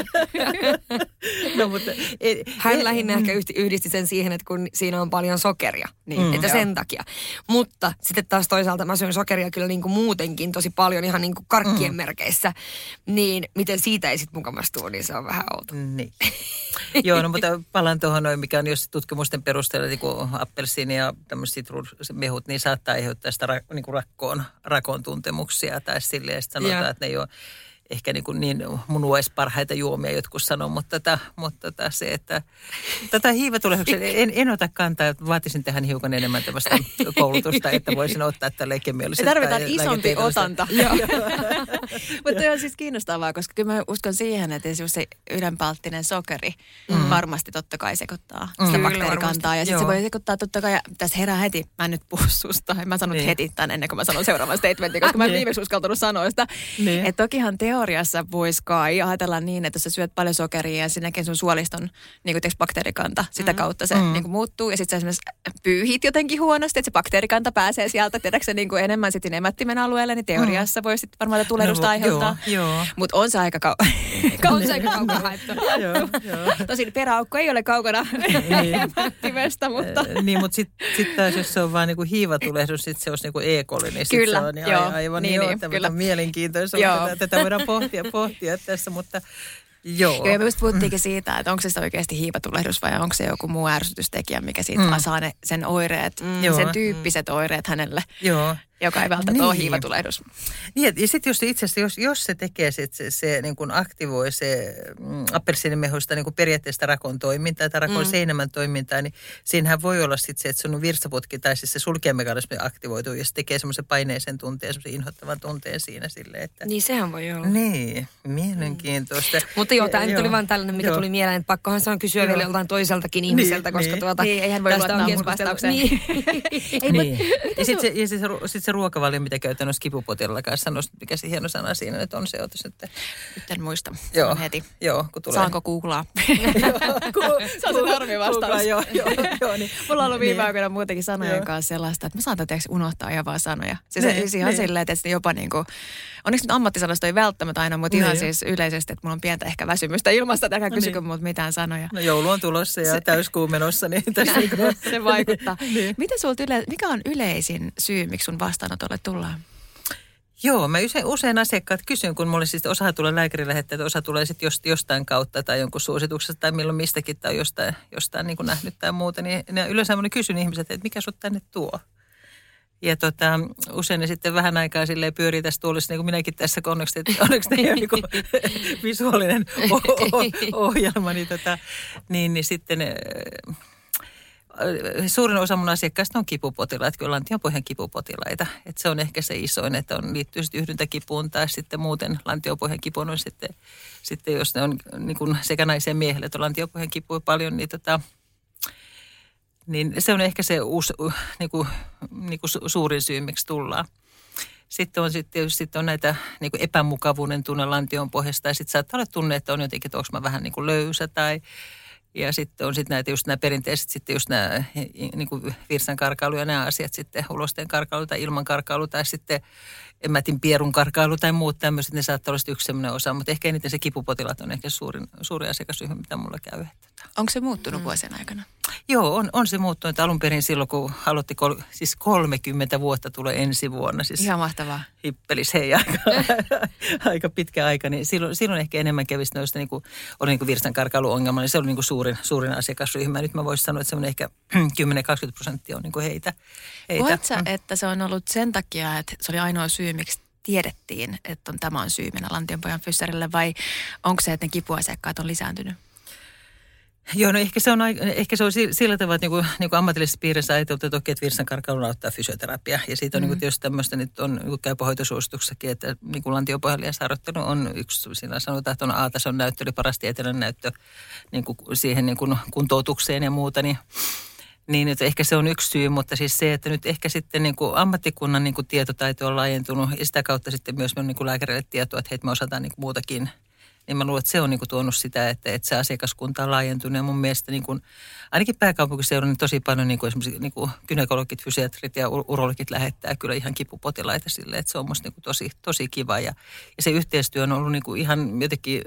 no, mutta, et, Hän et, lähinnä mm. ehkä yhdisti sen siihen, että kun siinä on paljon sokeria. Niin, mm, että joo. sen takia. Mutta sitten taas toisaalta mä syön sokeria kyllä niin kuin muutenkin tosi paljon ihan niin kuin karkkien mm. merkeissä niin miten siitä ei sitten mukamastuu, niin se on vähän outo. Niin. Joo, no mutta palaan tuohon noin, mikä on jos tutkimusten perusteella, niin kuin appelsiini ja tämmöiset mehut, niin saattaa aiheuttaa sitä ra, niin kuin rakkoon, rakon tuntemuksia tai silleen, että sanotaan, ja. että ne ei ole ehkä niin, kuin niin munuais parhaita juomia jotkut sanoo, mutta, tätä, mutta tätä se, että tätä hiivatulehduksen en, en ota kantaa, vaatisin tähän hiukan enemmän tämmöistä koulutusta, että voisin ottaa tälle kemialliset. Tarvitaan isompi otanta. mutta on siis kiinnostavaa, koska kyllä mä uskon siihen, että esimerkiksi se ylenpalttinen sokeri mm. varmasti totta kai sekoittaa mm. sitä bakteerikantaa. Ja sitten se voi sekoittaa totta kai, ja tässä herää heti, mä en nyt puhu susta, mä sanon niin. heti tämän ennen kuin mä sanon seuraavan statementin, koska mä en niin. viimeksi uskaltanut sanoa sitä. Niin. Että tokihan teo teoriassa voisi kai ajatella niin, että jos sä syöt paljon sokeria ja sinnekin sun suoliston niin kuin bakteerikanta, sitä mm. kautta se mm. niin kuin muuttuu. Ja sitten sä esimerkiksi pyyhit jotenkin huonosti, että se bakteerikanta pääsee sieltä, tiedätkö niin kuin enemmän sitten emättimen alueelle, niin teoriassa mm. voi sitten varmaan tulehdusta no, aiheuttaa. Mutta on se aika, kau- on se aika kaukana haettu. Tosin peräaukko ei ole kaukana niin. emättimestä, mutta... niin, mutta sitten sit taas jos se on vaan niin kuin hiivatulehdus, sitten se olisi niin kuin E. coli, niin kyllä, se on niin joo, aivan niin, niin, niin kyllä. mielenkiintoista. Tätä, tätä voidaan pohtia, pohtia tässä, mutta Joo. Ja me just puhuttiinkin siitä, että onko se oikeasti hiipatulehdus vai onko se joku muu ärsytystekijä, mikä siitä mm. saa ne, sen oireet, mm. sen tyyppiset oireet hänelle. Joo joka ei välttämättä niin. ole hiivatulehdus. Niin, ja sitten jos itse asiassa, jos, jos se tekee, sit se, se niin kuin aktivoi se mm, appelsiinimehusta niin kuin periaatteessa rakon toimintaa tai rakon mm. seinämän toimintaa, niin siinähän voi olla sitten se, että sun virtsaputki tai siis se sulkijamekanismi aktivoituu ja se tekee semmoisen paineisen tunteen, semmoisen inhottavan tunteen siinä sille, että... Niin sehän voi olla. Niin, mielenkiintoista. Mm. Mutta joo, tämä nyt oli vain tällainen, mikä joo. tuli mieleen, että pakkohan se on kysyä joo. vielä joltain toiseltakin niin, ihmiseltä, koska niin. tuota... Niin, eihän voi luottaa mun vastaukseen. Niin. Ei, niin. ja sitten se, ja sit se, sit se ruokavalio, mitä käytännössä kipupotilalla kanssa sanoisi, mikä se hieno sana siinä nyt on se, otus että... Nyt en muista, joo, heti. Joo, kun tulee. Saanko googlaa? se on se normi vastaus. joo, joo, joo, niin. Mulla on ollut viime niin. aikoina muutenkin sanojen kanssa sellaista, että mä saatan unohtaa ihan vaan sanoja. Siis, ne, ihan silleen, että jopa niin kuin, onneksi nyt ammattisanasta ei välttämättä aina, mutta ihan siis yleisesti, että mulla on pientä ehkä väsymystä ilmasta, että älkää no kysykö niin. mitään sanoja. No joulu on tulossa ja se, täyskuu menossa, niin tässä se vaikuttaa. niin. Mitä sulta yle, mikä on yleisin syy, miksi sun vastaanotolle tullaan? Joo, mä usein, usein asiakkaat kysyn, kun mulle siis osa tulee lääkärilähetteet, osa tulee sitten jostain kautta tai jonkun suosituksesta tai milloin mistäkin tai jostain, jostain niin kuin nähnyt tai muuta, niin yleensä mä kysyn ihmiset, että mikä sut tänne tuo? Ja tota, usein ne sitten vähän aikaa silleen pyörii tässä tuolissa, niin kuin minäkin tässä, kun onneksi, että onneksi ne on niin visuaalinen ohjelma, niin, tota, niin, niin sitten suurin osa mun asiakkaista on kipupotilaita, kyllä lantiopohjan kipupotilaita. Et se on ehkä se isoin, että on liittyy sitten yhdyntäkipuun tai sitten muuten lantiopohjan kipuun on sitten, sitten jos ne on niin kuin sekä naisen miehelle, että lantiopohjan kipu paljon, niin tota, niin se on ehkä se uusi, niin kuin, niin kuin suurin syy, miksi tullaan. Sitten on sitten tietysti sitten on näitä niin kuin epämukavuuden tunne lantion pohjasta ja sitten saattaa olla tunne, että on jotenkin, että onko mä vähän niin kuin löysä tai ja sitten on sitten näitä just nämä perinteiset, sitten just nämä niin kuin virsan karkailu ja nämä asiat sitten, ulosteen karkailu tai ilman karkailu tai sitten en mä tiedä, pierun karkailu tai muut tämmöiset, ne saattaa olla yksi sellainen osa, mutta ehkä eniten se kipupotilaat on ehkä suurin, suuri asiakasryhmä, mitä mulla käy. Onko se muuttunut mm. vuosien aikana? Joo, on, on se muuttunut. Alun perin silloin, kun aloitti kol, siis 30 vuotta tulee ensi vuonna. Siis Ihan mahtavaa. Hippelis hei aika, aika pitkä aika. Niin silloin, silloin ehkä enemmän kävisi noista, niin kuin, oli niin kuin virstankarkailuongelma, niin se oli niin kuin suurin, suurin asiakasryhmä. Nyt mä voisin sanoa, että semmoinen ehkä 10-20 prosenttia on niin kuin heitä. heitä. Voitko että se on ollut sen takia, että se oli ainoa syy, miksi tiedettiin, että on, tämä on syy mennä Lantionpojan fyssarille vai onko se, että ne kipuasiakkaat on lisääntynyt? Joo, no ehkä se on, ehkä se on sillä tavalla, että niin kuin, niin kuin ammatillisessa piirissä ajateltu, että okei, että virsankarkailu auttaa fysioterapia. Ja siitä on mm. niin kuin, tietysti tämmöistä, nyt on niin käypähoitosuosituksakin, että niin kuin lantiopohjallinen on yksi, siinä sanotaan, että on A-tason näyttö, eli paras tieteellinen näyttö niin kuin siihen niin kuin kuntoutukseen ja muuta, niin niin, että ehkä se on yksi syy, mutta siis se, että nyt ehkä sitten niin kuin ammattikunnan niin kuin tietotaito on laajentunut ja sitä kautta sitten myös niin kuin lääkärille tietoa, että hei, me osataan niin kuin muutakin – niin mä luulen, että se on niin kuin tuonut sitä, että, että se asiakaskunta on laajentunut. Ja mun mielestä niin kuin, ainakin pääkaupunkiseudulla niin tosi paljon niin kuin esimerkiksi niin kuin gynekologit, fysiatrit ja urologit lähettää kyllä ihan kipupotilaita sille, että se on musta niin kuin tosi, tosi kiva. Ja, ja se yhteistyö on ollut niin kuin ihan jotenkin,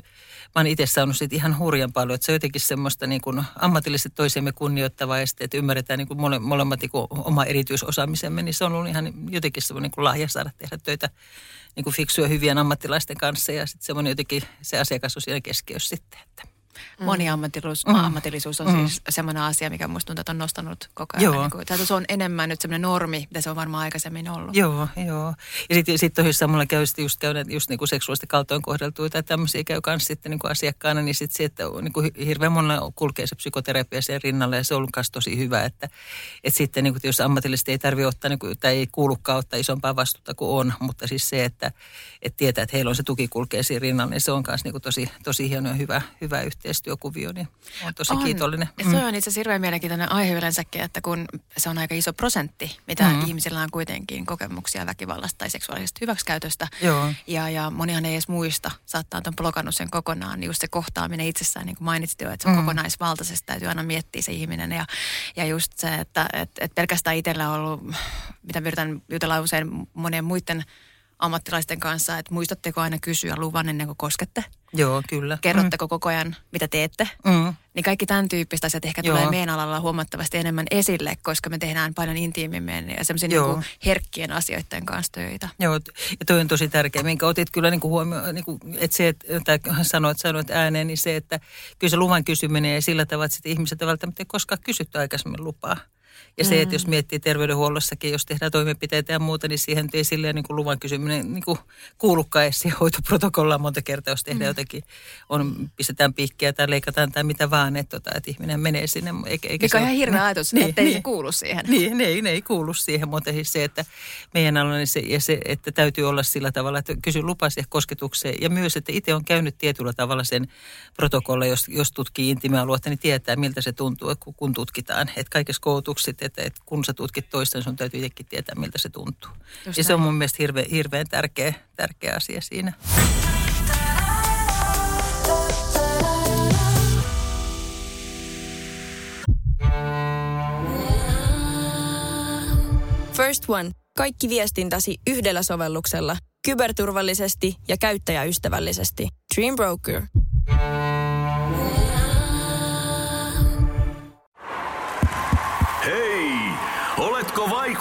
mä oon itse saanut siitä ihan hurjan paljon, että se on jotenkin semmoista niin kuin ammatillisesti toisiamme kunnioittavaa ja sitten, että ymmärretään niin kuin mole, molemmat niin kuin oma erityisosaamisemme, niin se on ollut ihan jotenkin semmoinen niin kuin lahja saada tehdä töitä niin kuin fiksuja hyvien ammattilaisten kanssa ja sitten semmoinen jotenkin se asiakas on siellä keskiössä sitten. Että. Mm. Moniammatillisuus mm. ammatillisuus on mm. siis semmoinen asia, mikä musta tuntuu, että on nostanut koko ajan. Joo. Niin kuin, se on enemmän nyt semmoinen normi, mitä se on varmaan aikaisemmin ollut. Joo, joo. Ja sitten sit tosissaan mulla käy just, käydä just niin kuin seksuaalisesti kaltoin kohdeltuja tai tämmöisiä käy kanssa sitten niin kuin asiakkaana, niin sitten se, että niin kuin hirveän monella kulkee se psykoterapia sen rinnalle ja se on ollut myös tosi hyvä, että, että sitten niin kuin, jos ammatillisesti ei tarvitse ottaa niin kuin, tai ei kuulukaan ottaa isompaa vastuuta kuin on, mutta siis se, että, että tietää, että heillä on se tuki kulkee siinä rinnalla, niin se on myös niin kuin tosi, tosi hieno ja hyvä, hyvä yhteistyö adoptiokuvio, niin olen tosi on. kiitollinen. Ja se on itse asiassa hirveän mielenkiintoinen aihe yleensäkin, että kun se on aika iso prosentti, mitä mm. ihmisillä on kuitenkin kokemuksia väkivallasta tai seksuaalisesta hyväksikäytöstä. Joo. Ja, ja monihan ei edes muista, saattaa on blokannut sen kokonaan, niin just se kohtaaminen itsessään, niin kuin mainitsit jo, että se on mm. kokonaisvaltaisesti, täytyy aina miettiä se ihminen. Ja, ja just se, että et, et pelkästään itsellä on ollut, mitä yritän jutella usein monien muiden ammattilaisten kanssa, että muistatteko aina kysyä luvan ennen kuin koskette? Joo, kyllä. Kerrotteko mm. koko ajan, mitä teette? Mm. Niin kaikki tämän tyyppistä asiat ehkä Joo. tulee meidän alalla huomattavasti enemmän esille, koska me tehdään paljon intiimimmin ja semmoisen niin herkkien asioiden kanssa töitä. Joo, ja toi on tosi tärkeä, minkä otit kyllä niin kuin huomioon, niin kuin, että se, että, tai sanoit, sanoit ääneen, niin se, että kyllä se luvan kysyminen ja sillä tavalla, että ihmiset eivät välttämättä koskaan kysytty aikaisemmin lupaa. Ja se, että jos mm. miettii terveydenhuollossakin, jos tehdään toimenpiteitä ja muuta, niin siihen ei silleen niin kuin luvan kysyminen niin kuin kuulukaan edes siihen hoitoprotokollaan monta kertaa, jos tehdään mm. jotenkin, on, pistetään piikkiä tai leikataan tai mitä vaan, että, tota, että ihminen menee sinne. Eikä, eikä Mikä on ihan hirveä ajatus, niin, että niin, se kuulu siihen. Niin, ne ei, ne ei kuulu siihen, mutta siis se, että meidän alalla niin se, ja se, että täytyy olla sillä tavalla, että kysy lupa siihen kosketukseen ja myös, että itse on käynyt tietyllä tavalla sen protokolla, jos, jos tutkii intiimialuetta, niin tietää, miltä se tuntuu, kun tutkitaan. Että kaikessa koulutukset, että, että kun sä tutkit toista, niin sun täytyy itsekin tietää, miltä se tuntuu. Just ja näin. se on mun mielestä hirveän, hirveän tärkeä, tärkeä asia siinä. First One. Kaikki viestintäsi yhdellä sovelluksella. Kyberturvallisesti ja käyttäjäystävällisesti. Dream Broker.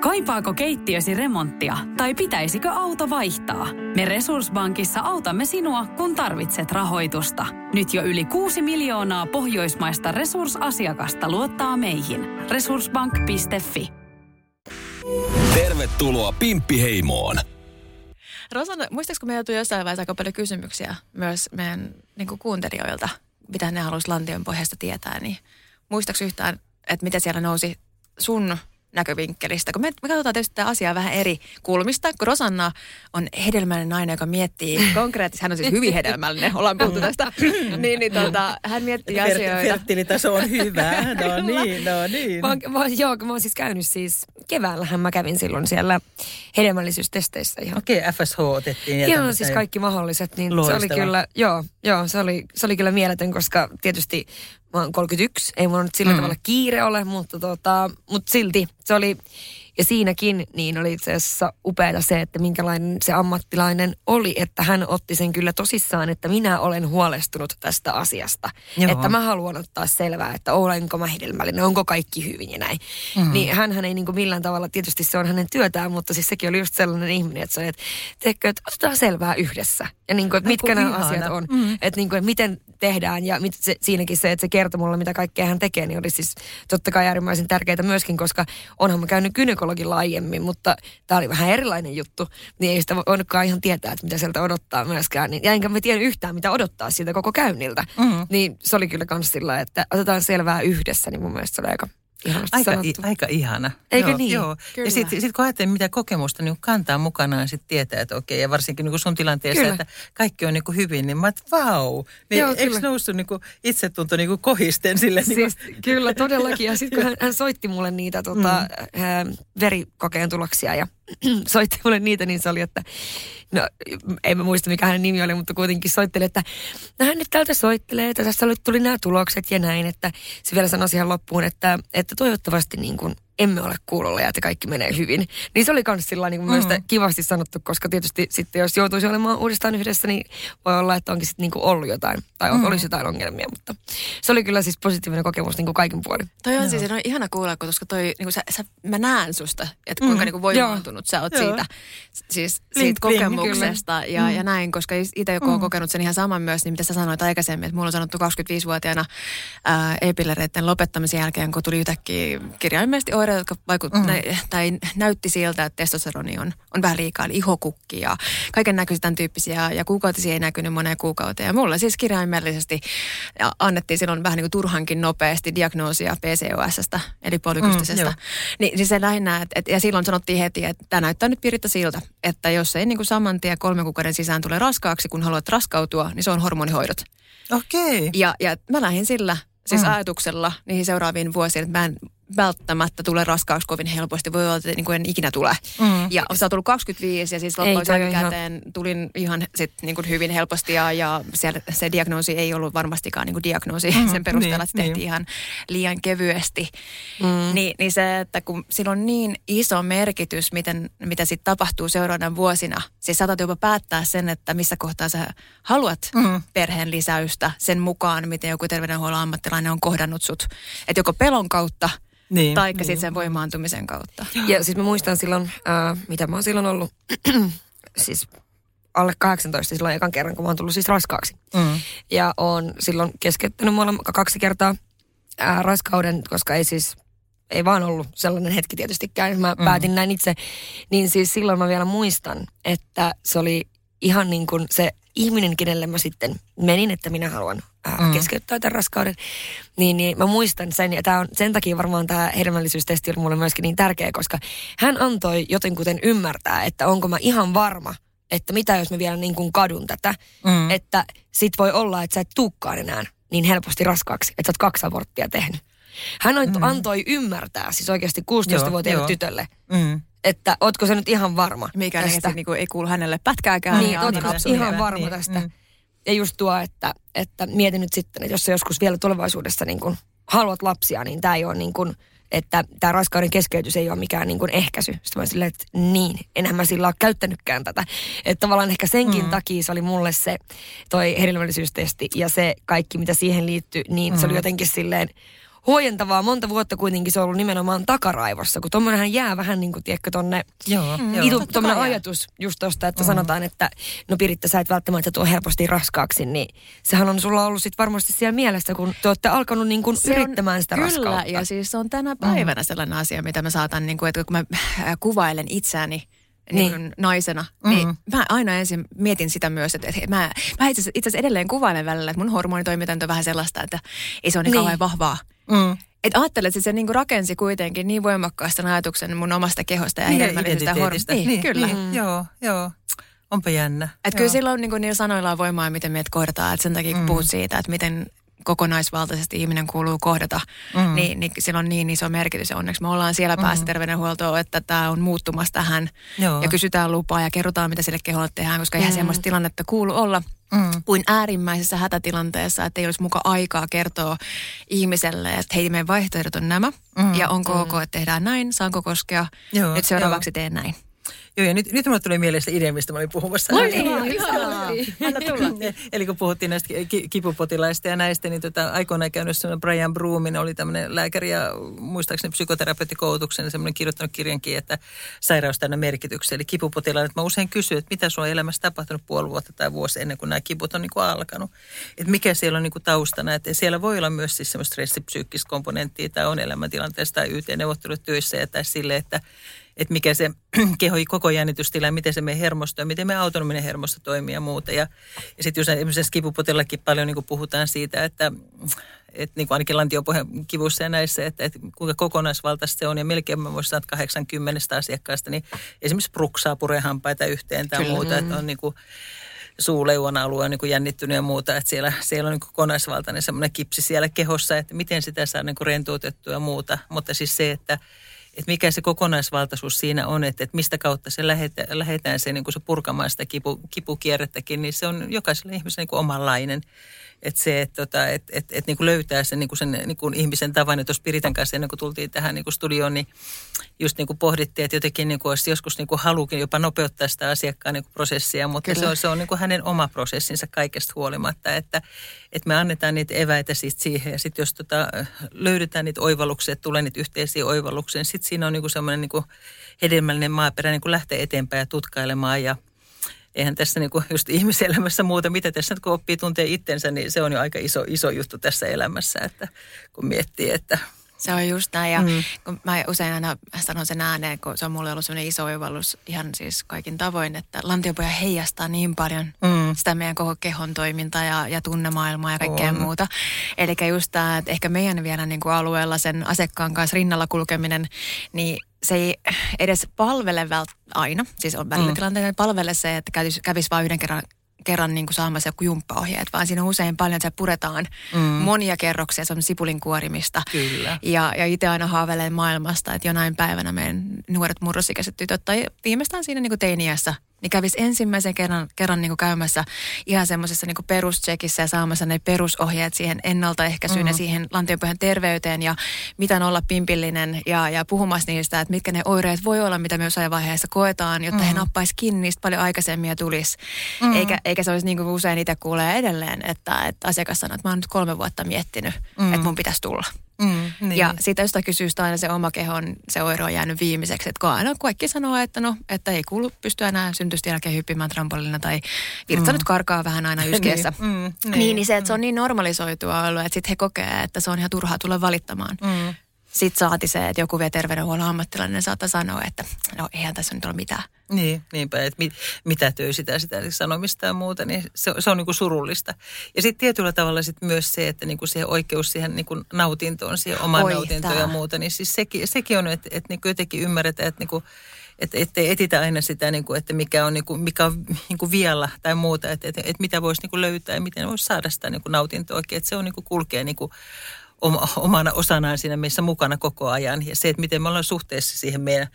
Kaipaako keittiösi remonttia tai pitäisikö auto vaihtaa? Me Resurssbankissa autamme sinua, kun tarvitset rahoitusta. Nyt jo yli 6 miljoonaa pohjoismaista resursasiakasta luottaa meihin. Resurssbank.fi Tervetuloa Pimppiheimoon! Rosanna, muistatko meillä tuli jossain vaiheessa aika paljon kysymyksiä myös meidän niin kuuntelijoilta, mitä ne haluaisi Lantion pohjasta tietää, niin muistatko yhtään, että mitä siellä nousi sun näkövinkkelistä. Kun me, me katsotaan tietysti tätä asiaa vähän eri kulmista, kun Rosanna on hedelmällinen nainen, joka miettii konkreettisesti, hän on siis hyvin hedelmällinen, ollaan puhuttu tästä, niin, niin tota, hän miettii asioita. Fertilitaso on hyvä, no niin, no niin. Mä, mä, joo, mä oon siis käynyt siis, keväällähän mä kävin silloin siellä hedelmällisyystesteissä ihan. Okei, okay, FSH otettiin. Joo, siis kaikki mahdolliset, niin Loistava. se oli kyllä, joo, joo se, oli, se oli kyllä mieletön, koska tietysti mä oon 31, ei mulla nyt sillä mm. tavalla kiire ole, mutta, tota, mutta silti se oli ja siinäkin niin oli itse asiassa upeaa se, että minkälainen se ammattilainen oli, että hän otti sen kyllä tosissaan, että minä olen huolestunut tästä asiasta. Joo. Että mä haluan ottaa selvää, että olenko mä hedelmällinen, onko kaikki hyvin ja näin. Mm-hmm. Niin hän ei niin kuin millään tavalla, tietysti se on hänen työtään, mutta siis sekin oli just sellainen ihminen, että se oli, että, teekö, että otetaan selvää yhdessä. Ja niin kuin, että mitkä nämä asiat on. Mm-hmm. Että, niin kuin, että miten tehdään ja mit, se, siinäkin se, että se kertoi mulle, mitä kaikkea hän tekee, niin oli siis totta kai äärimmäisen tärkeää myöskin, koska onhan mä käynyt gynekologi psykologilla aiemmin, mutta tämä oli vähän erilainen juttu, niin ei sitä voinutkaan ihan tietää, että mitä sieltä odottaa myöskään. Niin, ja enkä mä tiedä yhtään, mitä odottaa siltä koko käynniltä. Mm-hmm. Niin se oli kyllä kans sillä, että otetaan selvää yhdessä, niin mun mielestä se oli aika aika, i, aika ihana. Eikö joo, niin? Joo. Kyllä. Ja sitten sit kun ajattelee, mitä kokemusta niin kantaa mukanaan, sitten tietää, että okei, ja varsinkin niin sun tilanteessa, kyllä. että kaikki on niin kuin hyvin, niin mä vau. Niin joo, eikö noussut niin kuin itsetunto niin kuin kohisten sille? Siis, niin kuin... Kyllä, todellakin. Ja sitten kun hän, hän soitti mulle niitä tota, mm. verikokeen tuloksia ja soitti mulle niitä, niin se oli, että no en mä muista mikä hänen nimi oli, mutta kuitenkin soitteli, että no hän nyt täältä soittelee, että tässä tuli nämä tulokset ja näin, että se vielä sanoi siihen loppuun, että, että toivottavasti niin kuin emme ole kuulolla ja että kaikki menee hyvin. Niin se oli myös sillä niin mm. kivasti sanottu, koska tietysti sitten jos joutuisi olemaan uudestaan yhdessä, niin voi olla, että onkin sitten niin ollut jotain tai mm. olisi jotain ongelmia, mutta se oli kyllä siis positiivinen kokemus niin kuin kaiken puolin. Toi on Joo. siis on ihana kuulla, koska toi, niin kuin sä, sä, mä näen susta, että kuinka mm. niin kuin voimaantunut Joo. sä oot Joo. siitä, siis siitä Link, kokemuksesta ja, mm. ja näin, koska itse joku mm. on kokenut sen ihan saman myös, niin mitä sä sanoit aikaisemmin, että mulla on sanottu 25-vuotiaana ää, epillereiden lopettamisen jälkeen, kun tuli yhtäkkiä kirjaimellisesti oireita, jotka vaikut, mm. tai näytti siltä, että testosteroni on, on vähän liikaa, eli ihokukki ja kaiken näköisiä tämän tyyppisiä, ja kuukautisia ei näkynyt moneen kuukauteen. Ja mulle siis kirjaimellisesti annettiin silloin vähän niin kuin turhankin nopeasti diagnoosia PCOSstä, eli polykystisesta. Mm, niin, niin se lähinnä, että, et, ja silloin sanottiin heti, että tämä näyttää nyt Piritta siltä, että jos ei niin kuin saman tien kolme kuukauden sisään tule raskaaksi, kun haluat raskautua, niin se on hormonihoidot. Okei. Okay. Ja, ja mä lähdin sillä siis mm. ajatuksella niihin seuraaviin vuosiin, että mä en välttämättä tule raskaaksi kovin helposti. Voi olla, että niin kuin en ikinä tule. Mm. Ja sä oot tullut 25 ja siis loppujen käteen tulin ihan sit niin kuin hyvin helposti ja, ja siellä, se diagnoosi ei ollut varmastikaan niin kuin diagnoosi mm. sen perusteella, että se tehtiin niin. ihan liian kevyesti. Mm. Ni, niin se, että kun sillä on niin iso merkitys, miten, mitä sitten tapahtuu seuraavana vuosina. Siis saatat jopa päättää sen, että missä kohtaa sä haluat mm. perheen lisäystä sen mukaan, miten joku terveydenhuollon ammattilainen on kohdannut sut. Että joko pelon kautta – niin, taikka niin. sitten sen voimaantumisen kautta. Ja siis mä muistan silloin, äh, mitä mä oon silloin ollut, siis alle 18 silloin ekan kerran, kun mä oon tullut siis raskaaksi. Mm. Ja oon silloin keskeyttänyt mulla kaksi kertaa äh, raskauden, koska ei siis ei vaan ollut sellainen hetki tietystikään, mä mm. päätin näin itse, niin siis silloin mä vielä muistan, että se oli ihan niin kuin se ihminen, kenelle mä sitten menin, että minä haluan mm. keskeyttää tämän raskauden, niin, niin mä muistan sen, ja tää on, sen takia varmaan tämä hedelmällisyystesti on mulle myöskin niin tärkeä, koska hän antoi jotenkuten ymmärtää, että onko mä ihan varma, että mitä jos mä vielä niin kuin kadun tätä, mm. että sit voi olla, että sä et tuukkaan enää niin helposti raskaaksi, että sä oot kaksi aborttia tehnyt. Hän mm. antoi ymmärtää siis oikeasti 16-vuotiaalle tytölle, mm että ootko se nyt ihan varma Mikä tästä. Niin kuin ei kuulu hänelle pätkääkään. Niin, ootko ihan varma niin. tästä. Mm. Ja just tuo, että, että mietin nyt sitten, että jos sä joskus vielä tulevaisuudessa niin kun haluat lapsia, niin tämä ei ole niin kuin, että tämä raskauden keskeytys ei ole mikään niin kuin ehkäisy. Sitten mä silleen, että niin, enhän mä sillä ole käyttänytkään tätä. Että tavallaan ehkä senkin mm. takia se oli mulle se toi hedelmällisyystesti ja se kaikki, mitä siihen liittyy, niin mm. se oli mm. jotenkin silleen huojentavaa. Monta vuotta kuitenkin se on ollut nimenomaan takaraivossa, kun tuommoinenhan jää vähän niin kuin, tiedätkö, tonne joo, mm. itu, ajatus just tosta, että mm. sanotaan, että no Piritta, sä et välttämättä tuo helposti raskaaksi, niin sehän on sulla ollut sit varmasti siellä mielessä, kun te olette alkanut niin kuin yrittämään sitä kyllä, raskautta. ja siis se on tänä päivänä mm. sellainen asia, mitä mä saatan, niin kuin, että kun mä äh, kuvailen itseäni, niin. niin naisena, mm. niin mä aina ensin mietin sitä myös, että, että mä, mä itse asiassa edelleen kuvailen välillä, että mun hormonitoimitanto on vähän sellaista, että ei se ole niin, niin. kauhean vahvaa. Mm. Et ajattelet, että se niinku rakensi kuitenkin niin voimakkaasti ajatuksen mun omasta kehosta ja niin, hedelmällisestä hormonista. Niin, niin, kyllä. Niin, joo, joo. Onpa jännä. Et kyllä silloin niin niillä sanoilla on voimaa, miten meidät kohdataan. Et sen takia kun mm. puhut siitä, että miten kokonaisvaltaisesti ihminen kuuluu kohdata, mm. niin, niin sillä on niin iso merkitys. Ja onneksi me ollaan siellä mm. päässä terveydenhuoltoon, että tämä on muuttumassa tähän. Joo. Ja kysytään lupaa ja kerrotaan, mitä sille keholle tehdään, koska mm. eihän semmoista tilannetta kuulu olla – mm. kuin äärimmäisessä hätätilanteessa, että ei olisi muka aikaa kertoa ihmiselle, että hei, meidän vaihtoehdot on nämä, mm. ja onko mm. ok, että tehdään näin, saanko koskea, Joo, nyt seuraavaksi jo. teen näin. Joo, ja nyt, nyt mulle tuli mieleen se idea, mistä mä olin puhumassa. No niin, Anna tulla. Eli kun puhuttiin näistä kipupotilaista ja näistä, niin tota, aikoinaan käynyt semmoinen Brian Broomin, oli tämmöinen lääkäri ja muistaakseni psykoterapeuttikoulutuksen semmoinen kirjoittanut kirjankin, että sairaus täynnä merkityksen. Eli kipupotilaille, mä usein kysyn, että mitä sulla on elämässä tapahtunut puoli vuotta tai vuosi ennen kuin nämä kiput on niin kuin alkanut. Että mikä siellä on niin kuin taustana, että siellä voi olla myös siis semmoista stressipsyykkistä komponenttia tai on elämäntilanteessa tai YT-neuvottelut työssä ja tai sille, että että mikä se keho koko jännitystila, miten se meidän hermosto ja miten meidän autonominen hermosto toimii ja muuta. Ja, ja sitten jos esimerkiksi kipupotillakin paljon niin puhutaan siitä, että, että niin kuin ainakin lantiopohjan kivussa ja näissä, että, että kuinka kokonaisvaltaista se on. Ja melkein mä voisin sanoa, että 80 asiakkaasta, niin esimerkiksi pruksaa purehampaita yhteen tai Kyllä. muuta, että on niin kuin, suuleuan alue on niin kuin jännittynyt ja muuta, että siellä, siellä on niin kokonaisvaltainen semmoinen kipsi siellä kehossa, että miten sitä saa niin kuin rentoutettua ja muuta. Mutta siis se, että että mikä se kokonaisvaltaisuus siinä on, että, että mistä kautta se lähetään, lähetään se, niin se purkamaan sitä kipu, kipukierrettäkin, niin se on jokaiselle ihmiselle niin omanlainen. Että se, että tota, et, et, et, niin kuin löytää sen, niin kuin sen niin kuin ihmisen tavan, että jos Piritan kanssa ennen kuin tultiin tähän niin kuin studioon, niin just niin kuin pohdittiin, että jotenkin niin kuin olisi joskus niin kuin halukin jopa nopeuttaa sitä asiakkaan niin kuin prosessia, mutta Kyllä. se on, se on niin kuin hänen oma prosessinsa kaikesta huolimatta, että, että me annetaan niitä eväitä siitä siihen ja sitten jos tota, löydetään niitä oivalluksia, tulee niitä yhteisiä oivalluksia, niin sitten siinä on niin kuin semmoinen niin kuin hedelmällinen maaperä niin kuin lähteä eteenpäin ja tutkailemaan ja eihän tässä niin kuin just ihmiselämässä muuta, mitä tässä nyt kun oppii tuntee itsensä, niin se on jo aika iso, iso juttu tässä elämässä, että kun miettii, että Se on just näin ja mm. kun mä usein aina sanon sen ääneen, kun se on mulle ollut sellainen iso oivallus ihan siis kaikin tavoin, että lantiopoja heijastaa niin paljon mm. sitä meidän koko kehon toimintaa ja, ja tunnemaailmaa ja kaikkea on. muuta. Eli just tämä, että ehkä meidän vielä niin kuin alueella sen asiakkaan kanssa rinnalla kulkeminen, niin se ei edes palvele vält- aina, siis on välillä mm. tilanteita, palvele se, että kävisi, kävisi vain yhden kerran kerran niin kuin saamassa joku jumppaohjeet, vaan siinä on usein paljon, että se puretaan mm. monia kerroksia, se on sipulin kuorimista. Kyllä. Ja, ja itse aina haaveilen maailmasta, että jonain päivänä meidän nuoret murrosikäiset tytöt tai viimeistään siinä niin kuin teiniässä niin kävisi ensimmäisen kerran, kerran niin kuin käymässä ihan semmoisessa niin perustsekissä ja saamassa ne perusohjeet siihen ennaltaehkäisyyn mm-hmm. ja siihen lantiopohjan terveyteen ja miten olla pimpillinen ja, ja puhumassa niistä, että mitkä ne oireet voi olla, mitä me jossain vaiheessa koetaan, jotta mm-hmm. he nappaisi kiinni niistä paljon aikaisemmin ja tulisi. Mm-hmm. Eikä, eikä se olisi niin kuin usein itse kuulee edelleen, että, että asiakas sanoo, että mä oon nyt kolme vuotta miettinyt, mm-hmm. että mun pitäisi tulla. Mm, niin. Ja siitä josta kysyy aina se oma kehon, se oire on jäänyt viimeiseksi. Että aina kaikki sanoo, että no, että ei kuulu pystyä enää syntystä jälkeen hyppimään trampolina tai virtsa mm. nyt karkaa vähän aina yskeessä. niin, mm, niin, niin, niin se, että se on niin normalisoitua ollut, että sitten he kokee, että se on ihan turhaa tulla valittamaan. Mm. Sitten saati se, että joku vielä terveydenhuollon ammattilainen saattaa sanoa, että no eihän tässä nyt ole mitään. Niin, niinpä, että mit, mitä töy sitä, sitä sanomista ja muuta, niin se, se on niin kuin surullista. Ja sitten tietyllä tavalla sit myös se, että niin kuin se oikeus siihen niin kuin nautintoon, siihen omaan nautintoon ja muuta, niin siis sekin, sekin on, että, että niin kuin jotenkin ymmärretään, että niin kuin, että ettei etitä aina sitä, niin kuin, että mikä on, niin kuin, mikä on niin kuin vielä tai muuta, että, että, että mitä voisi niin kuin löytää ja miten voisi saada sitä niin kuin nautintoa että se on niin kuin kulkee niin kuin omana osanaan siinä meissä mukana koko ajan. Ja se, että miten me ollaan suhteessa siihen meidän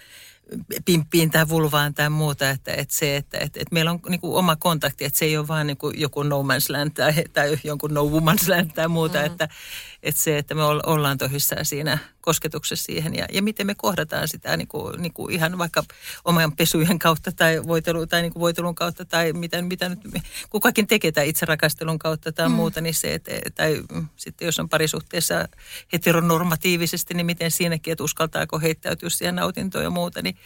pimppiin tai vulvaan tai muuta, että, että se, että, että, että meillä on niin kuin oma kontakti, että se ei ole vaan niin kuin joku no man's land tai, tai jonkun no woman's land tai muuta, mm. että, että se, että me ollaan tosissaan siinä kosketuksessa siihen ja, ja miten me kohdataan sitä niin kuin, niin kuin ihan vaikka oman pesujen kautta tai, voitelu, tai niin kuin voitelun kautta tai mitä, mitä nyt kukakin tekee tai itserakastelun kautta tai mm. muuta, niin se, että, tai sitten jos on parisuhteessa heteronormatiivisesti, niin miten siinäkin, että uskaltaako heittäytyä siihen nautintoon ja muuta, niin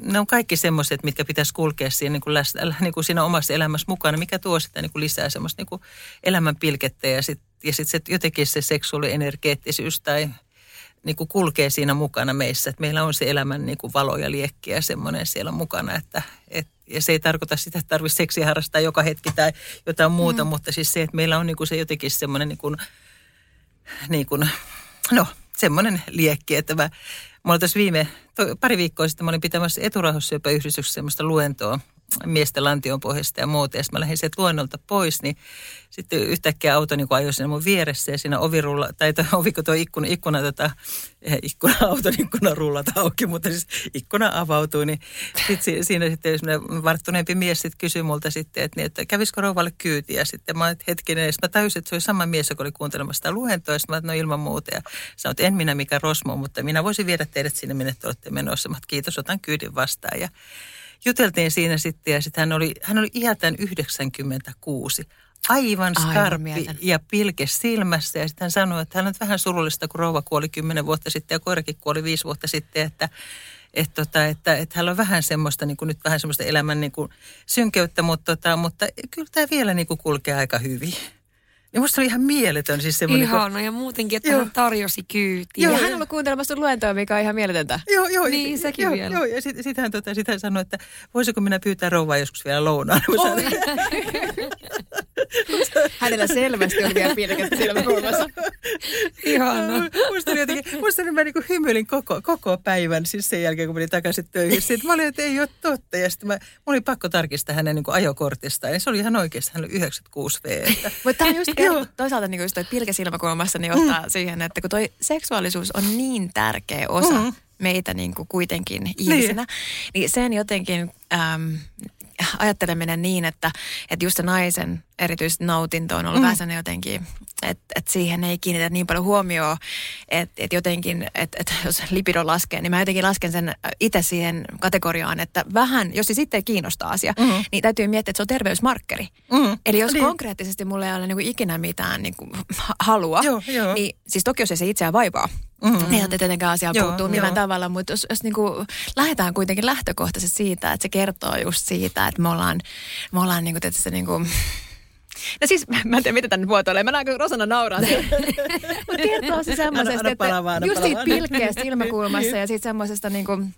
ne on kaikki semmoiset, mitkä pitäisi kulkea siinä, niin kuin läsnä, niin kuin siinä omassa elämässä mukana, mikä tuo sitä niin kuin lisää semmoista niin kuin elämän pilkettä ja sitten ja sit se, jotenkin se seksuaalienergeettisyys tai niin kuin kulkee siinä mukana meissä. Että meillä on se elämän niin kuin valo ja liekki ja semmoinen siellä mukana, että et, ja se ei tarkoita sitä, että tarvitsisi seksiä harrastaa joka hetki tai jotain muuta, mm. mutta siis se, että meillä on niin kuin se jotenkin semmoinen niin kuin, niin kuin, no semmoinen liekki, että mä, mä tuossa viime, to, pari viikkoa sitten mä olin pitämässä eturauhassyöpäyhdistyksessä semmoista luentoa miesten lantion pohjasta ja muuta. Ja mä lähdin sieltä luennolta pois, niin sitten yhtäkkiä auto niin ajoi siinä mun vieressä ja siinä ovirulla, tai toi, oviko tuo ikkuna, ikkuna, tota, ikkuna, auton ikkuna rullat auki, mutta siis ikkuna avautui, niin sitten siinä sitten varttuneempi mies sitten kysyi multa sitten, että, niin, että kävisikö rouvalle kyytiä sitten. Mä että hetkinen, mä täysin, että se oli sama mies, joka oli kuuntelemassa sitä luentoa, ja mä että no ilman muuta, ja sanoin, että en minä mikä Rosmo, mutta minä voisin viedä teidät sinne, minne te olette menossa. Mä kiitos, otan kyydin vastaan, ja juteltiin siinä sitten ja sitten hän oli, hän oli iätän 96 aivan skarppi ja pilke silmässä. Ja sitten hän sanoi, että hän on vähän surullista, kun rouva kuoli kymmenen vuotta sitten ja koirakin kuoli viisi vuotta sitten, että että, tota, että, että hänellä on vähän semmoista, niin kuin nyt vähän semmoista elämän niin kuin synkeyttä, mutta, tota, mutta kyllä tämä vielä niin kuin kulkee aika hyvin. Ja musta oli ihan mieletön. Siis Ihana kun... ja muutenkin, että joo. hän tarjosi kyytiä. Joo, ja hän on ollut kuuntelemassa luentoa, mikä on ihan mieletöntä. Joo, joo. Niin, sekin joo, vielä. Joo, ja sitten sit hän, tota, sit hän sanoi, että voisiko minä pyytää rouvaa joskus vielä lounaan. Oh. Hänellä selvästi oli vielä pilkettä silmäkulmassa. Ihana. Musta oli jotenkin, musta oli, mä niin hymyilin koko, koko päivän, siis sen jälkeen kun menin takaisin töihin. Sitten mä olin, että ei ole totta. Ja sitten mä, mä oli pakko tarkistaa hänen niin ajokortista. Ja se oli ihan oikeasti, hän oli 96 V. Mutta tämä on just kerro, toisaalta niin just toi pilke silmäkulmassa niin ottaa mm. siihen, että kun toi seksuaalisuus on niin tärkeä osa mm. meitä niin kuin kuitenkin ihmisinä, niin, niin sen jotenkin äm, ajatteleminen niin, että, että just se naisen erityisesti nautinto on ollut mm. vähän jotenkin, että, että siihen ei kiinnitä niin paljon huomioon, että, että jotenkin, että, että jos lipido laskee, niin mä jotenkin lasken sen itse siihen kategoriaan, että vähän, jos se sitten kiinnostaa asia, mm. niin täytyy miettiä, että se on terveysmarkkeri. Mm. Eli jos niin. konkreettisesti mulla ei ole niin kuin ikinä mitään niin kuin halua, joo, joo. niin siis toki jos ei se itseään vaivaa, Mm-hmm. Ei tietenkään asiaa joo, puuttuu millään joo. tavalla, mutta jos, jos niin kuin lähdetään kuitenkin lähtökohtaisesti siitä, että se kertoo just siitä, että me ollaan, me ollaan niin kuin, tietysti, niin kuin, No siis, mä en tiedä, mitä tänne muotoilee. Mä näen, kun Rosanna nauraa. Mutta kertoo se semmoisesta, että just siitä pilkkeestä silmäkulmassa ja siitä semmoisesta niin kuin,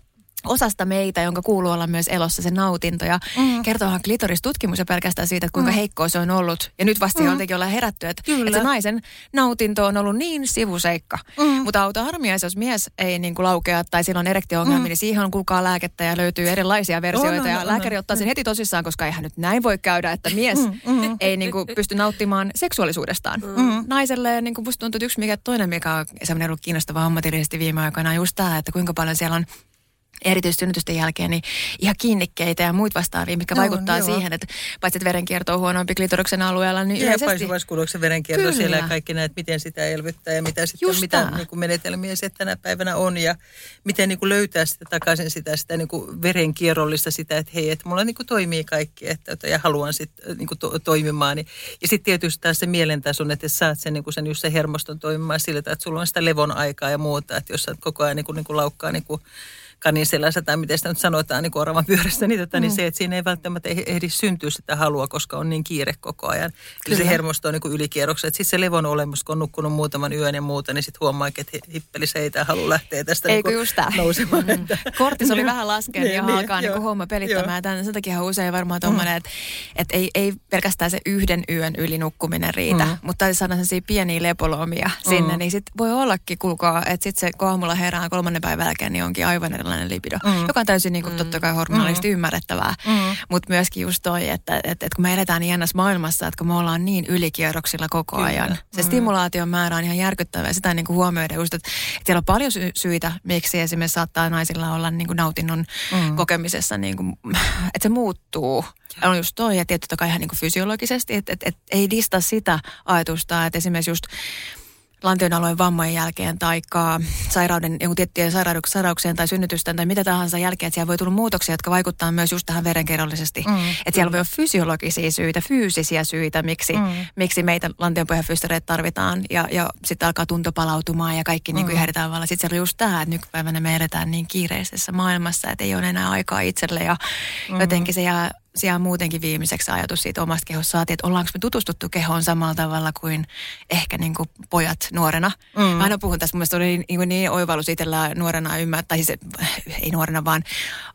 osasta meitä, jonka kuuluu olla myös elossa se nautinto. Ja mm. kertoohan klitoristutkimus jo pelkästään siitä, että kuinka mm. heikkoa se on ollut. Ja nyt vasta mm. jotenkin ollaan herätty, että, että se naisen nautinto on ollut niin sivuseikka. Mm. Mutta auto harmiaisi, jos mies ei niin kuin laukea tai sillä on erektio-ongelmia, mm. niin siihen on kuulkaa lääkettä ja löytyy erilaisia versioita. On, on, ja on, lääkäri on, ottaa sen mm. heti tosissaan, koska eihän nyt näin voi käydä, että mies mm. Mm. ei niin kuin pysty nauttimaan seksuaalisuudestaan. Mm. Naiselle niin kuin musta tuntuu, että yksi mikä toinen, mikä on ollut kiinnostava ammatillisesti viime aikoina, on just tämä, että kuinka paljon siellä on erityisesti synnytysten jälkeen, niin ihan kiinnikkeitä ja muut vastaavia, mitkä no, vaikuttaa joo. siihen, että paitsi että verenkierto on huonompi klitoroksen alueella, niin ja yleisesti... verenkierto Kyllä. siellä ja kaikki näet, miten sitä elvyttää ja mitä sitten, Just mitä niin kuin menetelmiä se tänä päivänä on ja miten niin kuin löytää sitä takaisin sitä, sitä niin kuin verenkierrollista sitä, että hei, että mulla niin kuin toimii kaikki että, ja haluan sitten niin kuin to, toimimaan. Niin, ja sitten tietysti taas se mielentason, että saat sen, niin kuin sen just se hermoston toimimaan sillä, että sulla on sitä levon aikaa ja muuta, että jos sä koko ajan niin kuin, niin kuin laukkaa niin kuin kaniselässä tai miten sitä nyt sanotaan niin oravan pyörässä, niin, tota, niin mm. niin se, että siinä ei välttämättä ehdi syntyä sitä halua, koska on niin kiire koko ajan. Kyllä, Kyllä. se hermosto on niin ylikierrokset. Sitten se levon olemus, kun on nukkunut muutaman yön ja muuta, niin sitten huomaa, että hippeli se ei halua lähteä tästä Eikö niin just tämä? nousemaan. Mm. Kortis oli vähän laskenut niin, ja niin, alkaa niin, niin homma pelittämään. Tämän, sen takia usein varmaan tuommoinen, mm. että, että ei, ei pelkästään se yhden yön yli nukkuminen riitä, mm. mutta täytyy saada sellaisia pieniä lepolomia mm. sinne, niin sitten voi ollakin, kuulkaa, että sitten se kun aamulla herää kolmannen päivän jälkeen, niin onkin aivan erilainen libido. Mm joka on täysin niin kuin, mm. totta kai hormonallisesti mm. ymmärrettävää. Mm. Mutta myöskin just toi, että, että, että kun me eletään niin jännässä maailmassa, että kun me ollaan niin ylikierroksilla koko Kyllä. ajan, se mm. stimulaation määrä on ihan järkyttävä ja sitä niin kuin huomioida just, että, että siellä on paljon sy- syitä, miksi esimerkiksi saattaa naisilla olla niin kuin nautinnon mm. kokemisessa, niin kuin, että se muuttuu. Ja on just toi, että totta kai ihan niin kuin fysiologisesti, että, että, että ei dista sitä ajatusta, että esimerkiksi just lantionalojen vammojen jälkeen tai sairauden, jonkun tiettyjen sairauksien tai synnytysten tai mitä tahansa jälkeen, että siellä voi tulla muutoksia, jotka vaikuttaa myös just tähän verenkierrollisesti. Mm. Että siellä voi olla fysiologisia syitä, fyysisiä syitä, miksi, mm. miksi meitä lantionpohjafystereitä tarvitaan ja, ja sitten alkaa tunto palautumaan ja kaikki niin kuin mm. tavalla. Sitten siellä on just tämä, että nykypäivänä me eletään niin kiireisessä maailmassa, että ei ole enää aikaa itselle ja mm. jotenkin se jää siellä muutenkin viimeiseksi ajatus siitä omasta kehosta saatiin, että ollaanko me tutustuttu kehoon samalla tavalla kuin ehkä niin kuin pojat nuorena. Mm. Mä aina puhun tässä, mun mielestä oli niin, niin oivallus itsellä nuorena ymmärtää, siis ei nuorena vaan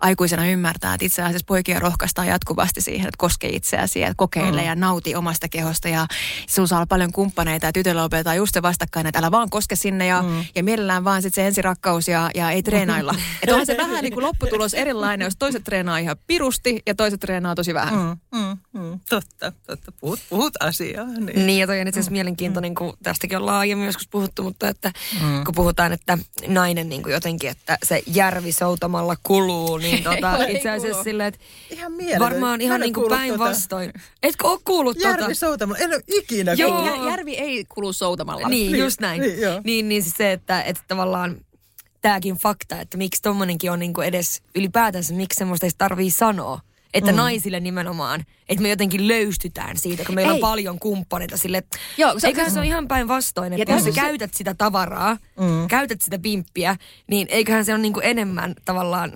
aikuisena ymmärtää, että itse asiassa poikia rohkaistaan jatkuvasti siihen, että koske itseäsi ja kokeile mm. ja nauti omasta kehosta ja sinulla saa olla paljon kumppaneita ja tytöllä opetetaan just se vastakkain, että älä vaan koske sinne ja, mm. ja mielellään vaan sitten se ensirakkaus ja, ja ei treenailla. että onhan se vähän niin kuin lopputulos erilainen, jos toiset treenaa ihan pirusti ja toiset treenaa on tosi vähän. Mm, mm, mm, totta, totta. Puhut, puhut asiaa. Niin, niin ja toi on itse asiassa mm, mielenkiintoinen, kun tästäkin on aiemmin joskus puhuttu, mutta että mm. kun puhutaan, että nainen niin kuin jotenkin, että se järvi soutamalla kuluu, niin tota, itse asiassa silleen, että ihan varmaan ihan niin kuin päinvastoin. Tota. Etkö ole kuullut järvi tota? soutamalla? En ole ikinä Joo. Ei, järvi ei kulu soutamalla. Niin, niin just näin. Niin, niin, niin siis se, että, että tavallaan tämäkin fakta, että miksi tommonenkin on niin kuin edes ylipäätänsä, miksi semmoista ei tarvii sanoa. Että mm. naisille nimenomaan, että me jotenkin löystytään siitä, kun meillä Ei. on paljon kumppaneita sille. Joo, se, eiköhän se ole ihan päinvastoin, että jos sä käytät sitä tavaraa, mm. käytät sitä pimppiä, niin eiköhän se ole niinku enemmän tavallaan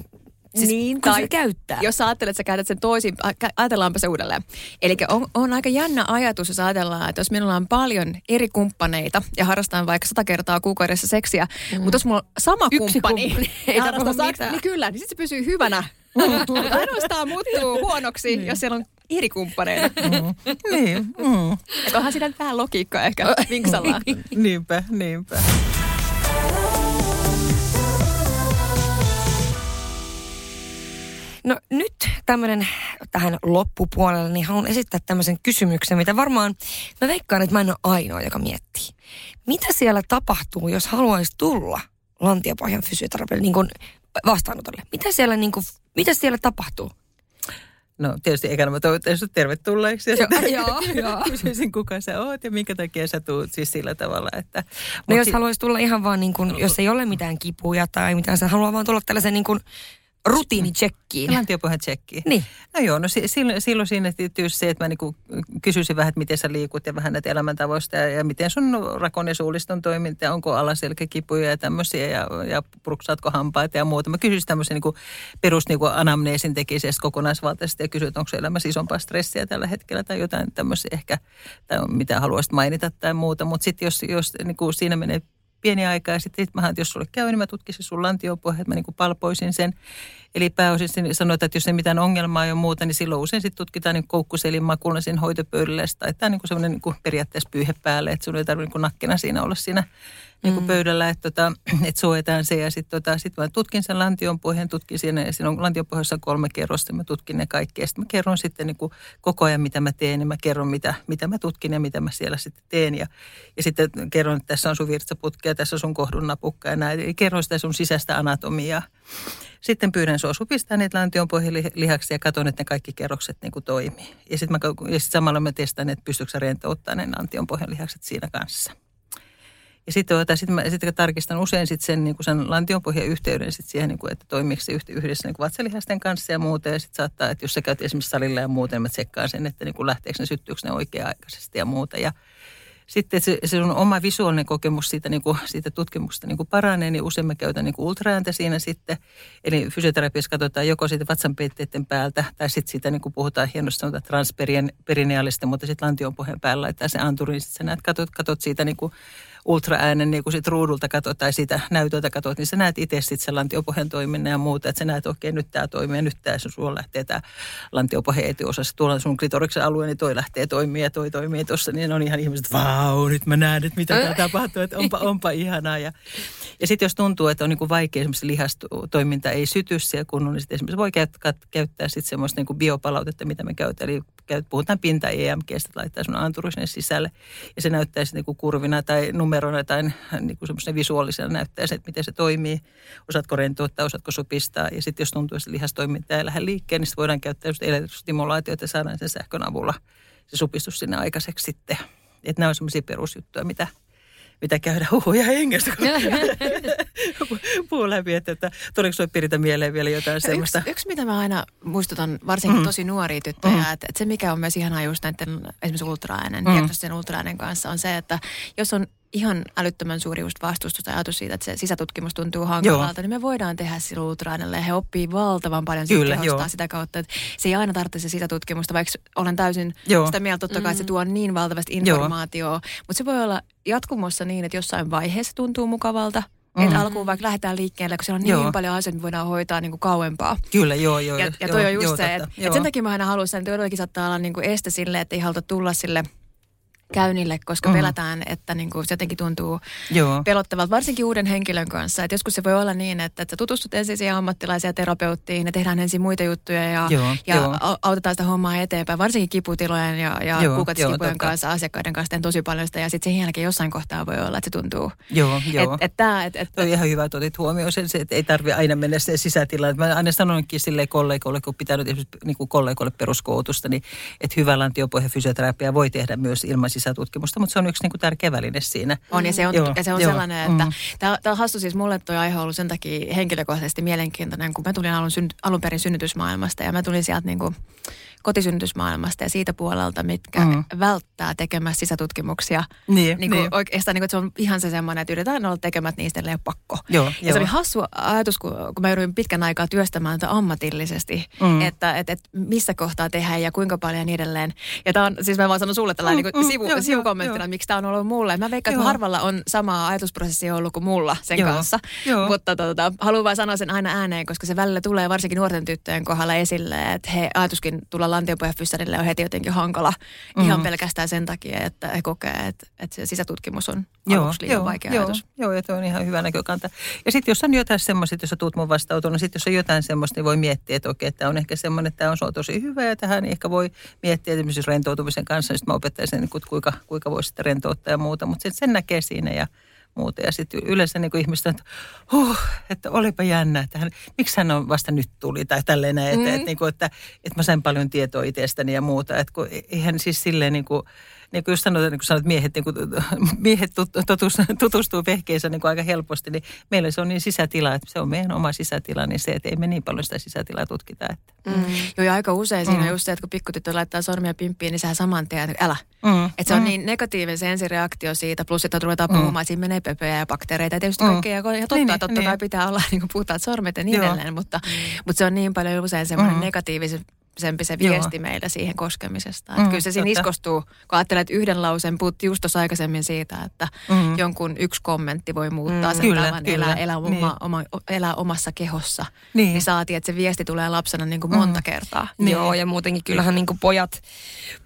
Siis niin, tai se käyttää. Jos ajattelet, että sä käytät sen toisin, ajatellaanpa se uudelleen. Eli on, on aika jännä ajatus, jos ajatellaan, että jos minulla on paljon eri kumppaneita ja harrastan vaikka sata kertaa kuukaudessa seksiä, mm. mutta jos mulla on sama Yksi kumppani, kumppani ei harrasta niin kyllä, niin sitten se pysyy hyvänä ainoastaan muuttuu huonoksi, niin. jos siellä on eri kumppaneita. Mm. niin. Mm. Että onhan siinä vähän logiikkaa ehkä vinksalla. niinpä, niinpä. No nyt tämmöinen tähän loppupuolelle, niin haluan esittää tämmöisen kysymyksen, mitä varmaan mä veikkaan, että mä en ole ainoa, joka miettii. Mitä siellä tapahtuu, jos haluaisi tulla lantiapohjan fysioterapialle niin kuin vastaanotolle? Mitä siellä, niin kuin, mitä siellä tapahtuu? No tietysti eikä mä toivottavasti sinut tervetulleeksi. Ja joo, joo. Kysyisin, kuka sä oot ja minkä takia sä tuut siis sillä tavalla. Että, no jos si- haluaisi tulla ihan vaan niin kuin, jos ei ole mitään kipuja tai mitään, sä haluaa vaan tulla tällaisen niin kuin rutiinitsekkiin. Lantiopohjan tsekkiin. Niin. No joo, no silloin, silloin siinä tietysti se, että mä niinku kysyisin vähän, että miten sä liikut ja vähän näitä elämäntavoista ja, ja miten sun rakon ja suuliston toiminta, onko alaselkäkipuja ja tämmöisiä ja, ja pruksaatko hampaita ja muuta. Mä kysyisin tämmöisen niinku perus niinku anamneesin tekisestä kokonaisvaltaisesti ja kysyisin, että onko elämässä isompaa stressiä tällä hetkellä tai jotain tämmöisiä ehkä, tai mitä haluaisit mainita tai muuta. Mutta sitten jos, jos niinku siinä menee pieni aika ja sitten sit mä, että jos sulle käy, niin mä tutkisin sun lantiopohja, että mä niin kuin palpoisin sen. Eli pääosin sanoit, että jos ei mitään ongelmaa ja muuta, niin silloin usein sitten tutkitaan niin koukkuselin makulla siinä hoitopöydällä. Tai tämä on niin semmoinen niin periaatteessa pyyhe päälle, että sun ei tarvitse niin nakkena siinä olla siinä niin kuin mm. pöydällä, että, tota, että suojataan se. Ja sitten tota, sit mä tutkin sen lantionpohjan, tutkin siinä, ja siinä on lantionpohjassa kolme kerrosta, mä tutkin ne kaikki. Ja sitten mä kerron sitten niin kuin koko ajan, mitä mä teen, ja mä kerron, mitä, mitä mä tutkin ja mitä mä siellä sitten teen. Ja, ja sitten kerron, että tässä on sun virtsaputki ja tässä on sun kohdun napukka ja näin. Eli kerron sitä sun sisäistä anatomiaa. Sitten pyydän sua supistaa niitä lantionpohjalihaksi ja katson, että ne kaikki kerrokset niin kuin toimii. Ja sitten sit samalla mä testaan, että pystyykö sä rentouttaa ne lantionpohjalihakset siinä kanssa. Ja sitten tuota, sit mä sit tarkistan usein sit sen, niin sen lantionpohjan yhteyden sit siihen, niin kuin, että toimiiko se yhdessä niin vatsalihasten kanssa ja muuta. Ja sitten saattaa, että jos sä käyt esimerkiksi salilla ja muuten, mä tsekkaan sen, että niin kuin lähteekö ne, syttyykö ne oikea-aikaisesti ja muuta. Ja sitten se, se on oma visuaalinen kokemus siitä, niin kuin, siitä tutkimuksesta niin kuin paranee, niin usein mä käytän niin ultraääntä siinä sitten. Eli fysioterapiassa katsotaan joko siitä vatsanpeitteiden päältä, tai sitten siitä niin kuin puhutaan hienosti sanotaan transperineaalista, mutta sitten lantionpohjan päällä laittaa se anturi, niin sitten sä näet, katot, katot siitä niin kuin ultraäänen niin kun sit ruudulta katsot tai siitä näytöltä katsot, niin sä näet itse sitten sen lantiopohjan toiminnan ja muuta. Että sä näet, okei, nyt tämä toimii ja nyt tämä sulla lähtee tämä lantiopohjan etiosa. Tuolla sun klitoriksen alue, niin toi lähtee toimii ja toi toimii tuossa. Niin on ihan ihmiset, vau, nyt mä näen, että mitä tämä tapahtuu, että onpa, onpa ihanaa. Ja, ja sitten jos tuntuu, että on niin vaikea esimerkiksi lihastoiminta ei syty siellä kunnolla, niin sitten esimerkiksi voi käyttää, käyttää sitten semmoista niin biopalautetta, mitä me käytetään. Eli puhutaan pinta EMGstä, että laittaa sun anturi sinne sisälle ja se näyttää sitten niin kurvina tai numerona tai niin kuin visuaalisena näyttää se, että miten se toimii. Osaatko rentouttaa, osaatko supistaa ja sitten jos tuntuu, että lihastoiminta ei lähde liikkeen, niin voidaan käyttää just elektrostimulaatiota ja saadaan sen sähkön avulla se supistus sinne aikaiseksi sitten. Että nämä on semmoisia perusjuttuja, mitä – mitä käydä huhuja hengestä, kun puu läpi, että, että tuleeko sinulle Piritä mieleen vielä jotain semmoista? Yksi, yksi, mitä mä aina muistutan, varsinkin mm. tosi nuoria tyttöjä, mm. että, että se mikä on myös ihanaa just näiden esimerkiksi ultraäänen, mm. diagnostisen ultraäänen kanssa on se, että jos on ihan älyttömän suuri just vastustus tai ajatus siitä, että se sisätutkimus tuntuu hankalalta, joo. niin me voidaan tehdä sillä ultraäänellä ja he oppii valtavan paljon Kyllä, sitä kautta, että se ei aina tarvitse se sisätutkimusta, vaikka olen täysin joo. sitä mieltä totta kai, että se mm. tuo niin valtavasti informaatiota, mutta se voi olla jatkumossa niin, että jossain vaiheessa tuntuu mukavalta, Mm. Että alkuun vaikka lähdetään liikkeelle, kun siellä on niin joo. paljon asioita, voidaan hoitaa niin kuin kauempaa. Kyllä, joo, joo. Ja, ja toi joo, on just joo, se, että et sen takia mä aina haluaisin, että todellakin saattaa olla niin kuin este sille, että ei haluta tulla sille – käynnille, koska mm. pelätään, että niin kuin se jotenkin tuntuu Joo. pelottavalta, varsinkin uuden henkilön kanssa. Että joskus se voi olla niin, että, että sä tutustut ensin siihen ammattilaisia terapeuttiin ja tehdään ensin muita juttuja ja, Joo, ja jo. autetaan sitä hommaa eteenpäin, varsinkin kiputilojen ja, ja kuukautiskipujen kanssa, asiakkaiden kanssa teen tosi paljon sitä ja sitten sen jälkeen jossain kohtaa voi olla, että se tuntuu. Joo, joo. Et, et tää, et, et, on ihan hyvä, että otit huomioon sen, että ei tarvi aina mennä sen sisätilaan. Mä aina sanonkin sille kollegoille, kun pitänyt esimerkiksi niin kuin kollegoille peruskoulutusta, niin että hyvä lantiopohja fysioterapia voi tehdä myös ilman sisätutkimusta, mutta se on yksi niin kuin tärkeä väline siinä. On ja se on, joo, ja se on sellainen, että mm. tämä on hassu siis mulle tuo aihe on ollut sen takia henkilökohtaisesti mielenkiintoinen, kun mä tulin alun, alun perin synnytysmaailmasta ja mä tulin sieltä niin kuin kotisynnytysmaailmasta ja siitä puolelta, mitkä mm. välttää tekemässä sisätutkimuksia. Niin, niin, kuin niin. Oikeastaan niin kuin, se on ihan se semmoinen, että yritetään olla tekemät niistä ei pakko. Joo, ja joo. se oli hassu ajatus, kun, kun mä jouduin pitkän aikaa työstämään tätä ammatillisesti, mm. että et, et missä kohtaa tehdään ja kuinka paljon ja niin edelleen. Ja tämä on, siis mä vaan sanon sulle tällainen mm, niin mm, sivu, joo, sivukommenttina, joo. miksi tämä on ollut mulle. Mä veikkaan, että harvalla on sama ajatusprosessi ollut kuin mulla sen joo, kanssa. Joo. Mutta tota, haluan vain sanoa sen aina ääneen, koska se välillä tulee varsinkin nuorten tyttöjen kohdalla esille, että he ajatuskin tulla lantiopohjafyssarille on heti jotenkin hankala mm. ihan pelkästään sen takia, että he kokee, että, että se sisätutkimus on joo, aluksi liian joo, vaikea joo, ajatus. Joo, ja tuo on ihan hyvä näkökanta. Ja sitten jos on jotain semmoista, jos sä tuut mun vastautumaan, niin sitten jos on jotain semmoista, niin voi miettiä, että okei, tämä on ehkä semmoinen, että tämä on, tosi hyvä ja tähän niin ehkä voi miettiä esimerkiksi rentoutumisen kanssa, niin sitten mä opettaisin, niin kuinka, kuinka voi sitten rentouttaa ja muuta, mutta sen näkee siinä ja muuta. Ja sitten yleensä niin ihmiset että, huh, että olipa jännä, että hän, miksi hän on vasta nyt tuli tai tälleen näin, että, mm. että, että, niin kuin, että, että mä sain paljon tietoa itsestäni ja muuta. Että kun eihän siis silleen niin kuin, niin kuin just sanotaan, niin kuin sanot, miehet, niin kuin, miehet tutus, tutustuu vehkeensä niin kuin aika helposti, niin meillä se on niin sisätila, että se on meidän oma sisätila, niin se, että ei me niin paljon sitä sisätilaa tutkita. Että. Mm. Joo, ja aika usein siinä mm. on just se, että kun pikkutyttö laittaa sormia pimppiin, niin sehän saman tien, että älä. Mm. Että se on mm. niin negatiivinen se ensireaktio siitä, plus että ruvetaan mm. puhumaan, että siinä menee pöpöjä ja bakteereita ja tietysti mm. kaikkea. Ja totta, niin, totta niin. kai pitää olla niin kuin puhtaat sormet ja niin edelleen, mutta, mm. mutta se on niin paljon usein semmoinen mm. negatiivisen sempi se viesti Joo. meillä siihen koskemisesta. Mm, kyllä se siinä totta. iskostuu, kun ajattelee, että yhden lauseen puhuttiin just tuossa aikaisemmin siitä, että mm. jonkun yksi kommentti voi muuttaa mm, sen kyllä, tavan kyllä. Elää, elää, niin. oma, oma, elää omassa kehossa. Niin. niin saatiin, että se viesti tulee lapsena niin kuin mm. monta kertaa. Niin. Joo, ja muutenkin kyllähän niin kuin pojat,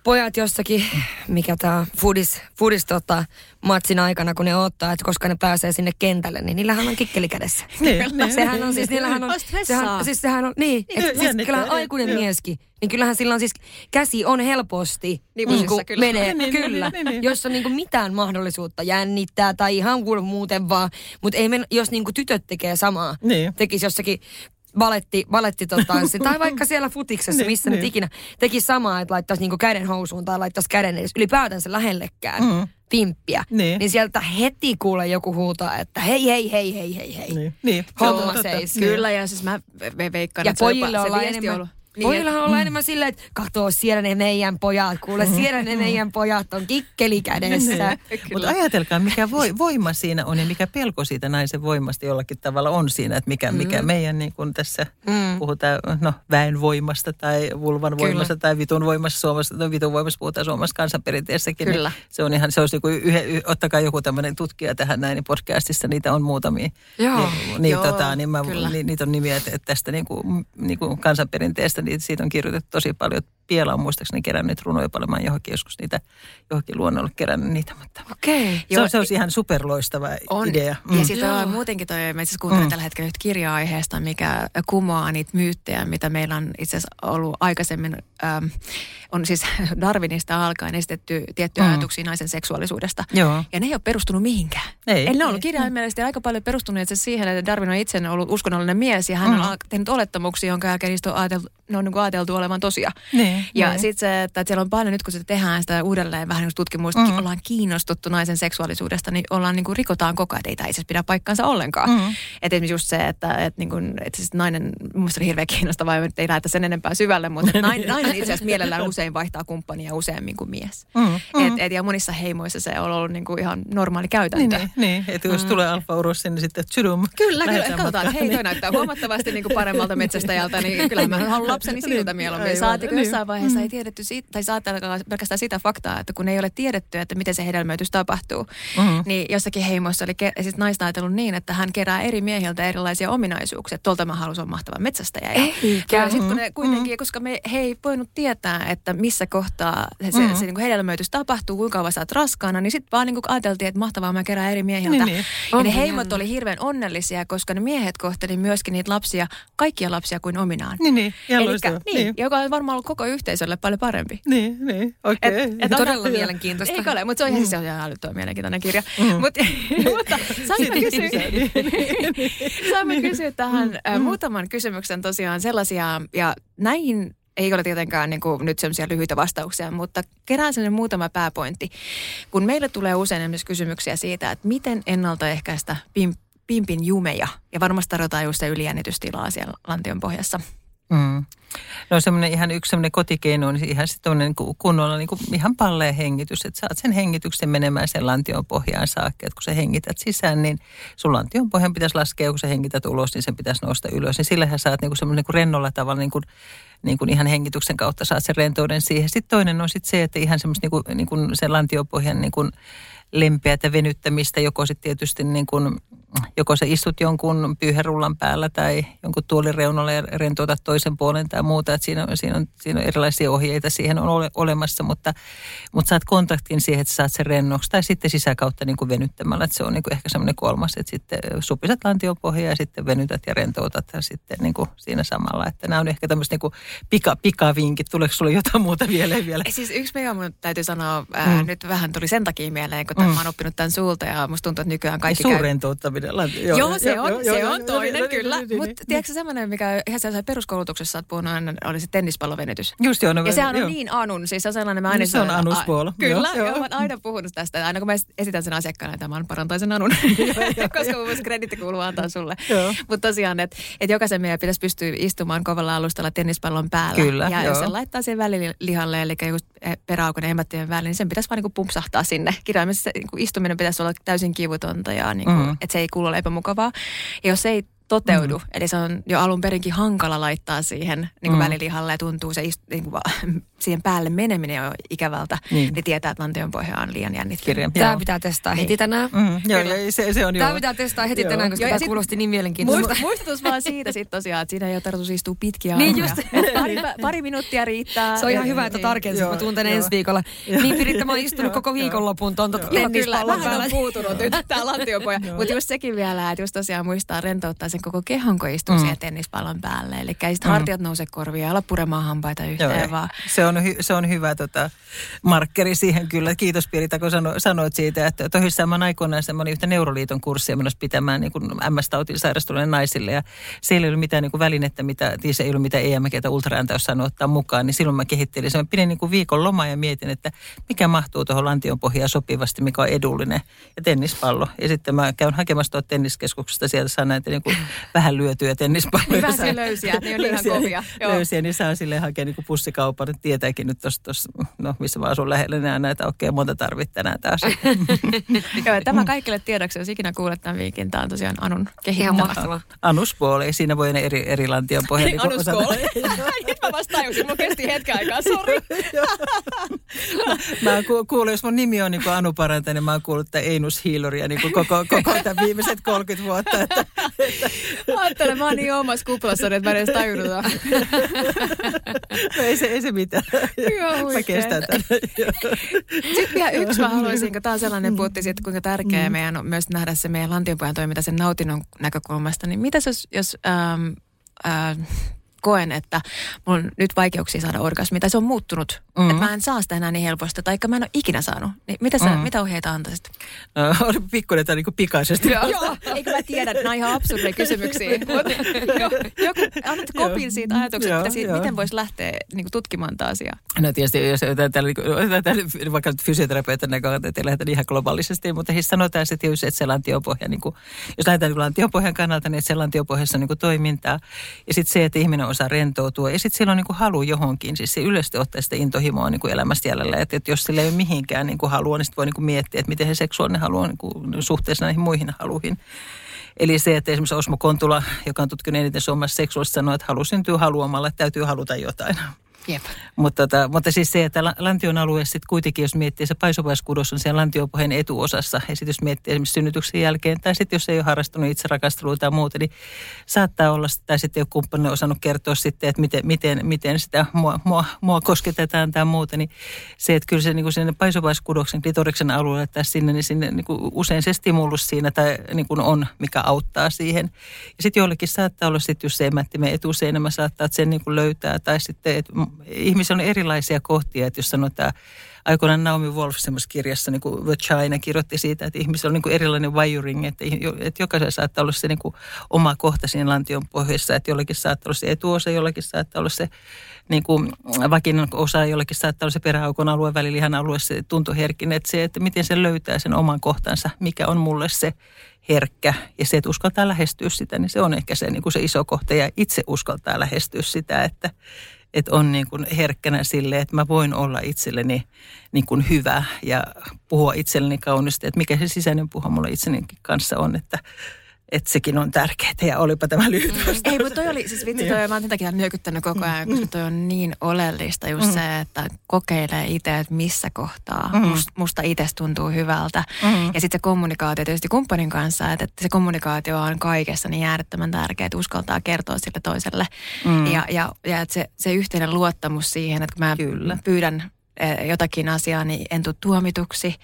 pojat jossakin, mikä tämä foodis, foodis tota, matsin aikana, kun ne ottaa, että koska ne pääsee sinne kentälle, niin niillähän on kikkeli kädessä. niin, niin, sehän on siis, niillähän on, sehän, siis sehän on, niin, että siis kyllähän aikuinen mieskin, niin kyllähän sillä on siis, käsi on helposti, niin, niin kuin kyllä. menee, niin, kyllä, niin, niin, jos on niin kuin mitään mahdollisuutta jännittää tai ihan muuten vaan, mutta ei men, jos niin kuin tytöt tekee samaa, niin. tekisi jossakin valetti, valetti tota, tai vaikka siellä futiksessa, niin, missä niin, nyt ikinä teki samaa, että laittaisi niinku käden housuun tai laittaisi käden edes ylipäätänsä lähellekään. Mm pimppiä, niin. niin sieltä heti kuulee joku huutaa, että hei, hei, hei, hei, hei, hei. Niin. niin. Homma seis. Kyllä, ja siis mä veikkaan, ja että pojille se, ollaan enemmän, ollut. Niin, Pojillahan ollaan mm. enemmän silleen, että katoo siellä ne meidän pojat, kuule siellä ne meidän pojat on kikkeli kädessä. Mutta ajatelkaa, mikä voi, voima siinä on ja mikä pelko siitä naisen voimasta jollakin tavalla on siinä, että mikä, mikä mm. meidän niin kuin tässä mm. puhutaan no, väen voimasta tai vulvan Kyllä. voimasta tai vitun voimassa Suomessa, no, vitun voimassa puhutaan Suomessa kansanperinteessäkin. Niin Kyllä. Niin se on ihan, se olisi niin yhä, yh, ottakaa joku tämmöinen tutkija tähän näin, niin podcastissa niitä on muutamia. Joo. Niin, niin, Joo, tota, niin mä, ni, niitä on nimiä, että, että tästä niin kuin, niin kuin kansanperinteestä niin siitä on kirjoitettu tosi paljon. Piela on muistaakseni kerännyt runoja paljon. johonkin joskus niitä, johonkin luonnolle kerännyt niitä. Mutta okay. se, on, se olisi ihan superloistava on. idea. Mm. Ja sitten on muutenkin toi, mä itse kuuntelen mm. tällä hetkellä nyt kirja-aiheesta, mikä kumoaa niitä myyttejä, mitä meillä on itse asiassa ollut aikaisemmin. Ähm, on siis Darwinista alkaen esitetty tiettyjä mm. ajatuksia naisen seksuaalisuudesta. Joo. Ja ne ei ole perustunut mihinkään. Ei, Eli ne on ollut kirjaimellisesti aika paljon perustunut itse siihen, että Darwin on itse ollut uskonnollinen mies ja hän mm. on tehnyt olettamuksia, jonka jälkeen niistä on ajateltu, ne on niin ajateltu olevan tosia. Niin, ja niin. sitten se, että siellä on paljon nyt, kun se tehdään sitä uudelleen vähän niin tutkimusta, mm. ollaan kiinnostuttu naisen seksuaalisuudesta, niin ollaan niin kuin rikotaan koko ajan, että ei itse pidä paikkansa ollenkaan. Mm. Että esimerkiksi just se, että, että, niin kuin, että siis nainen, mun mielestä oli hirveän kiinnostavaa, että ei lähdetä sen enempää syvälle, mutta nainen, nainen itse asiassa mielellään usein vaihtaa kumppania useammin kuin mies. Mm. Mm. Et, et, ja monissa heimoissa se on ollut niin kuin ihan normaali käytäntö. Niin, niin, niin että jos mm. tulee alfa urus niin sitten tsudum. Kyllä, kyllä. Katsotaan, että hei, toi näyttää huomattavasti niin kuin paremmalta metsästäjältä, niin kyllä mä haluan lapseni siltä mieluummin. Saatiko niin. jossain vaiheessa mm. ei tiedetty, siitä, tai saattaa pelkästään sitä faktaa, että kun ei ole tiedetty, että miten se hedelmöitys tapahtuu, mm. niin jossakin heimoissa oli ke- siis naista ajatellut niin, että hän kerää eri miehiltä erilaisia ominaisuuksia. Tuolta mä haluaisin olla mahtava metsästäjä. Ja, ja sitten kun ne kuitenkin, mm. koska me he ei voinut tietää, että missä kohtaa se, se, mm. se niin kuin hedelmöitys tapahtuu, kuinka kauan sä oot raskaana, niin sitten vaan niin kuin ajateltiin, että mahtavaa mä kerään eri miehiltä. Niin, niin. Ja ne heimot oli hirveän onnellisia, koska ne miehet kohteli myöskin niitä lapsia, kaikkia lapsia kuin ominaan. Niin, niin. Elikkä, niin, niin. joka on varmaan ollut koko yhteisölle paljon parempi. Niin, niin, okei. Okay. Et, et Todella on, mielenkiintoista. Eikö ole, mutta se on ihan, mm. se on ihan älyttömän mielenkiintoinen kirja. Mm. Mut, mutta saanko kysyä, kysyä tähän mm. muutaman kysymyksen tosiaan sellaisia, ja näihin ei ole tietenkään niin kuin nyt sellaisia lyhyitä vastauksia, mutta kerään sellainen muutama pääpointti. Kun meille tulee usein esimerkiksi kysymyksiä siitä, että miten ennaltaehkäistä pimp, pimpin jumeja, ja varmasti tarjotaan just se ylijännitystilaa siellä lantion pohjassa. Mm. No semmoinen ihan yksi semmoinen kotikeino on ihan sitten niin kunnolla niin kuin ihan palleen hengitys, että saat sen hengityksen menemään sen lantion pohjaan saakka. Että kun sä hengität sisään, niin sun lantion pohjan pitäisi laskea, kun sä hengität ulos, niin sen pitäisi nousta ylös. Niin sillähän saat niin kuin semmoinen niin rennolla tavalla niin kuin, niin kuin ihan hengityksen kautta saat sen rentouden siihen. Sitten toinen on sitten se, että ihan semmoista niin kuin, niin kuin sen lantiopohjan niin kuin lempeätä venyttämistä, joko sitten tietysti niin kuin joko sä istut jonkun pyyherullan päällä tai jonkun tuolin reunalla ja rentoutat toisen puolen tai muuta. Että siinä, on, siinä, on, siinä on erilaisia ohjeita siihen on ole, olemassa, mutta, mutta saat kontaktin siihen, että saat sen rennoksi tai sitten sisäkautta niin kuin venyttämällä. Että se on niin kuin ehkä semmoinen kolmas, että sitten supisat lantiopohjaa ja sitten venytät ja rentoutat ja sitten niin kuin siinä samalla. Että nämä on ehkä tämmöiset niin pika, pikavinkit. Tuleeko sulle jotain muuta vielä? vielä? Siis yksi mikä mun täytyy sanoa, ää, mm. nyt vähän tuli sen takia mieleen, kun mm. mä oon oppinut tämän suulta ja musta tuntuu, että nykyään kaikki käy Lantioiminen. Lanti, joo, joo, se on, joo, se joo, on toinen, joo, kyllä. Niin, Mutta niin, tiedätkö semmoinen, mikä ihan sellaisen peruskoulutuksessa olet puhunut aina, oli se tennispallovenetys. Just joo. No, ja sehän on niin anun, siis se on sellainen, mä aina Se on anuspuolo. Kyllä, joo, joo. oon aina puhunut tästä. Aina kun mä esitän sen asiakkaana, että mä oon parantaisen anun, koska mun mielestä kreditti kuuluu antaa sulle. Mutta tosiaan, että et jokaisen meidän pitäisi pystyä istumaan kovalla alustalla tennispallon päällä. Kyllä, ja joo. jos se laittaa sen välilihalle, eli just peräaukon ja emättien väliin, niin sen pitäisi vaan niin pumpsahtaa sinne. Kirjaimessa niin istuminen pitäisi olla täysin kivutonta ja niin kuin, mm. että se ei kuulu ole epämukavaa. Ja jos ei toteudu. Mm. Eli se on jo alun perinkin hankala laittaa siihen niin kuin mm. välilihalle ja tuntuu se ist, niin kuin, siihen päälle meneminen jo ikävältä. Niin, niin tietää, että lantion pohja on liian jännittävä. Tämä pitää testaa heti niin. tänään. Mm, joo, se, se on Tämä pitää testaa heti joo. tänään, koska joo, tämä kuulosti niin mielenkiintoista. Muistutus vaan siitä sitten tosiaan, että siinä ei ole tarkoitus istua pitkiä Niin just. pari, pari minuuttia riittää. Se on ihan hyvä, että niin. tarkensit. Mä tuun tänne ensi viikolla. Niin Piritta, mä oon istunut koko viikonlopun tuon tennispallon päällä. Vähän on puutunut nyt tämä lantiopohja. Mutta just sekin vielä, että just tosiaan muistaa rentouttaa sen koko kehon, kun istuu mm. siihen tennispallon päälle. Eli ei sitten mm. hartiat nouse korvia ja ala puremaan hampaita yhteen vaan. Se on, hy, se on hyvä tota, markkeri siihen kyllä. Kiitos Pirita, kun sano, sanoit siitä, että tosissaan mä aikoinaan semmoinen yhtä Neuroliiton kurssia menossa pitämään niin MS-tautiin sairastuneille naisille. Ja siellä ei ollut mitään niin kuin välinettä, mitä, se ei ollut mitään EMG tai ultraääntä jos sanoi ottaa mukaan. Niin silloin mä kehittelin. Mä pidin niin kuin viikon lomaa ja mietin, että mikä mahtuu tuohon lantion pohjaan sopivasti, mikä on edullinen. Ja tennispallo. Ja sitten mä käyn hakemassa tuolta tenniskeskuksesta, sieltä saa näitä niin kuin vähän lyötyjä tennispalloja. Hyvä se löysiä, ne on ihan kovia. Löysiä, niin saa silleen hakea niin pussikaupan. Tietääkin nyt tuossa, no missä mä asun lähellä, niin näitä okei, okay, monta tarvitse tänään taas. Joo, tämä kaikille tiedoksi, jos ikinä kuulet tämän viikin, tämä on tosiaan Anun kehittämä. Anuspuoli, siinä voi ne eri, eri lantion pohjalla. Niin Anuspuoli. Nyt mä vasta tajusin, mulla kesti hetken aikaa, sori. mä oon kuullut, jos mun nimi on niin kuin Anu Paranta, niin mä oon kuullut tätä Einus Hiiloria niin kuin koko, koko tämän viimeiset 30 vuotta. Että, että... Ajattelen, mä oon niin omassa kuplassa, että mä en edes tajunnut. no ei se, ei se mitään. Mä kestän tämän. Sitten vielä yksi mä haluaisin, kun tämä on sellainen, puhuttiin siitä, kuinka tärkeää mm. meidän on myös nähdä se meidän lantionpojan toiminta sen nautinnon näkökulmasta. Niin mitä jos, jos ähm, äh, koen, että mulla on nyt vaikeuksia saada orgasmia, tai se on muuttunut, mm-hmm. että mä en saa sitä enää niin helposti, tai mä en ole ikinä saanut. Niin mitä, sä, mm-hmm. mitä ohjeita antaisit? No, oli pikkuinen tai niin pikaisesti. Joo, eikö mä tiedä, nämä on ihan absurdeja kysymyksiä. joku, annat kopin siitä ajatuksesta, että siitä, miten voisi lähteä niin kuin, tutkimaan tätä asiaa. No tietysti, jos otetaan vaikka fysioterapeutin näkökulmasta, että ei lähdetä ihan globaalisesti, mutta siis sanotaan että se lantiopohja, niin kuin, jos lähdetään niin lantiopohjan kannalta, niin että se lantiopohjassa on niin kuin toimintaa. Ja sitten se, että ihminen osaa rentoutua. Ja sitten sillä on niin kuin halu johonkin. Siis se yleisesti ottaa sitä intohimoa niin kuin jäljellä. Että, että jos sillä ei ole mihinkään niin kuin halua, niin sitten voi niin kuin miettiä, että miten se seksuaalinen halu on niin suhteessa näihin muihin haluihin. Eli se, että esimerkiksi Osmo Kontula, joka on tutkinut eniten suomalaisesta seksuaalista, sanoo, että halu syntyy haluamalla, että täytyy haluta jotain. Jep. Mutta, tota, mutta siis se, että lantion alue sitten kuitenkin, jos miettii, se paisuvaiskudos on siellä lantiopohjan etuosassa. Ja sitten jos miettii esimerkiksi synnytyksen jälkeen, tai sitten jos ei ole harrastunut itse rakastelua tai muuta, niin saattaa olla, tai sitten ole kumppani osannut kertoa sitten, että miten, miten, miten sitä mua, mua, mua kosketetaan tai muuta. Niin se, että kyllä se niin kuin sinne paisuvaiskudoksen, klitoriksen alueelle tai sinne, niin sinne niin kuin usein se stimulus siinä tai niin kuin on, mikä auttaa siihen. Ja sitten joillekin saattaa olla sitten, jos se emättimen etuseinämä saattaa, että sen niin kuin löytää, tai sitten, että ihmisillä on erilaisia kohtia, että jos sanotaan, aikoinaan Naomi Wolf semmoisessa kirjassa, niin kuin China kirjoitti siitä, että ihmisillä on niin kuin erilainen wiring, että, että jokaisella saattaa olla se niin kuin oma kohta siinä lantion pohjassa, että jollakin saattaa olla se etuosa, jollakin saattaa olla se niin kuin vakinan osa, jollakin saattaa olla se peräaukon alue, välilihan alue, se tuntoherkin, että se, että miten se löytää sen oman kohtansa, mikä on mulle se herkkä. Ja se, että uskaltaa lähestyä sitä, niin se on ehkä se, niin kuin se iso kohta. Ja itse uskaltaa lähestyä sitä, että, että on niin kuin herkkänä sille, että mä voin olla itselleni niin kuin hyvä ja puhua itselleni kaunisti, että mikä se sisäinen puha mulla itseni kanssa on, että että sekin on tärkeää ja olipa tämä lyhyt mm. Ei, mutta toi oli, siis vitsi, toi, mä oon takia nyökyttänyt koko ajan, koska toi on niin oleellista just mm. se, että kokeilee itse, että missä kohtaa mm. musta, musta itse tuntuu hyvältä. Mm. Ja sitten se kommunikaatio tietysti kumppanin kanssa, että, että se kommunikaatio on kaikessa niin äärettömän tärkeää, että uskaltaa kertoa sille toiselle. Mm. Ja, ja, ja että se, se yhteinen luottamus siihen, että kun mä Kyllä. pyydän eh, jotakin asiaa, niin en tule tuomituksi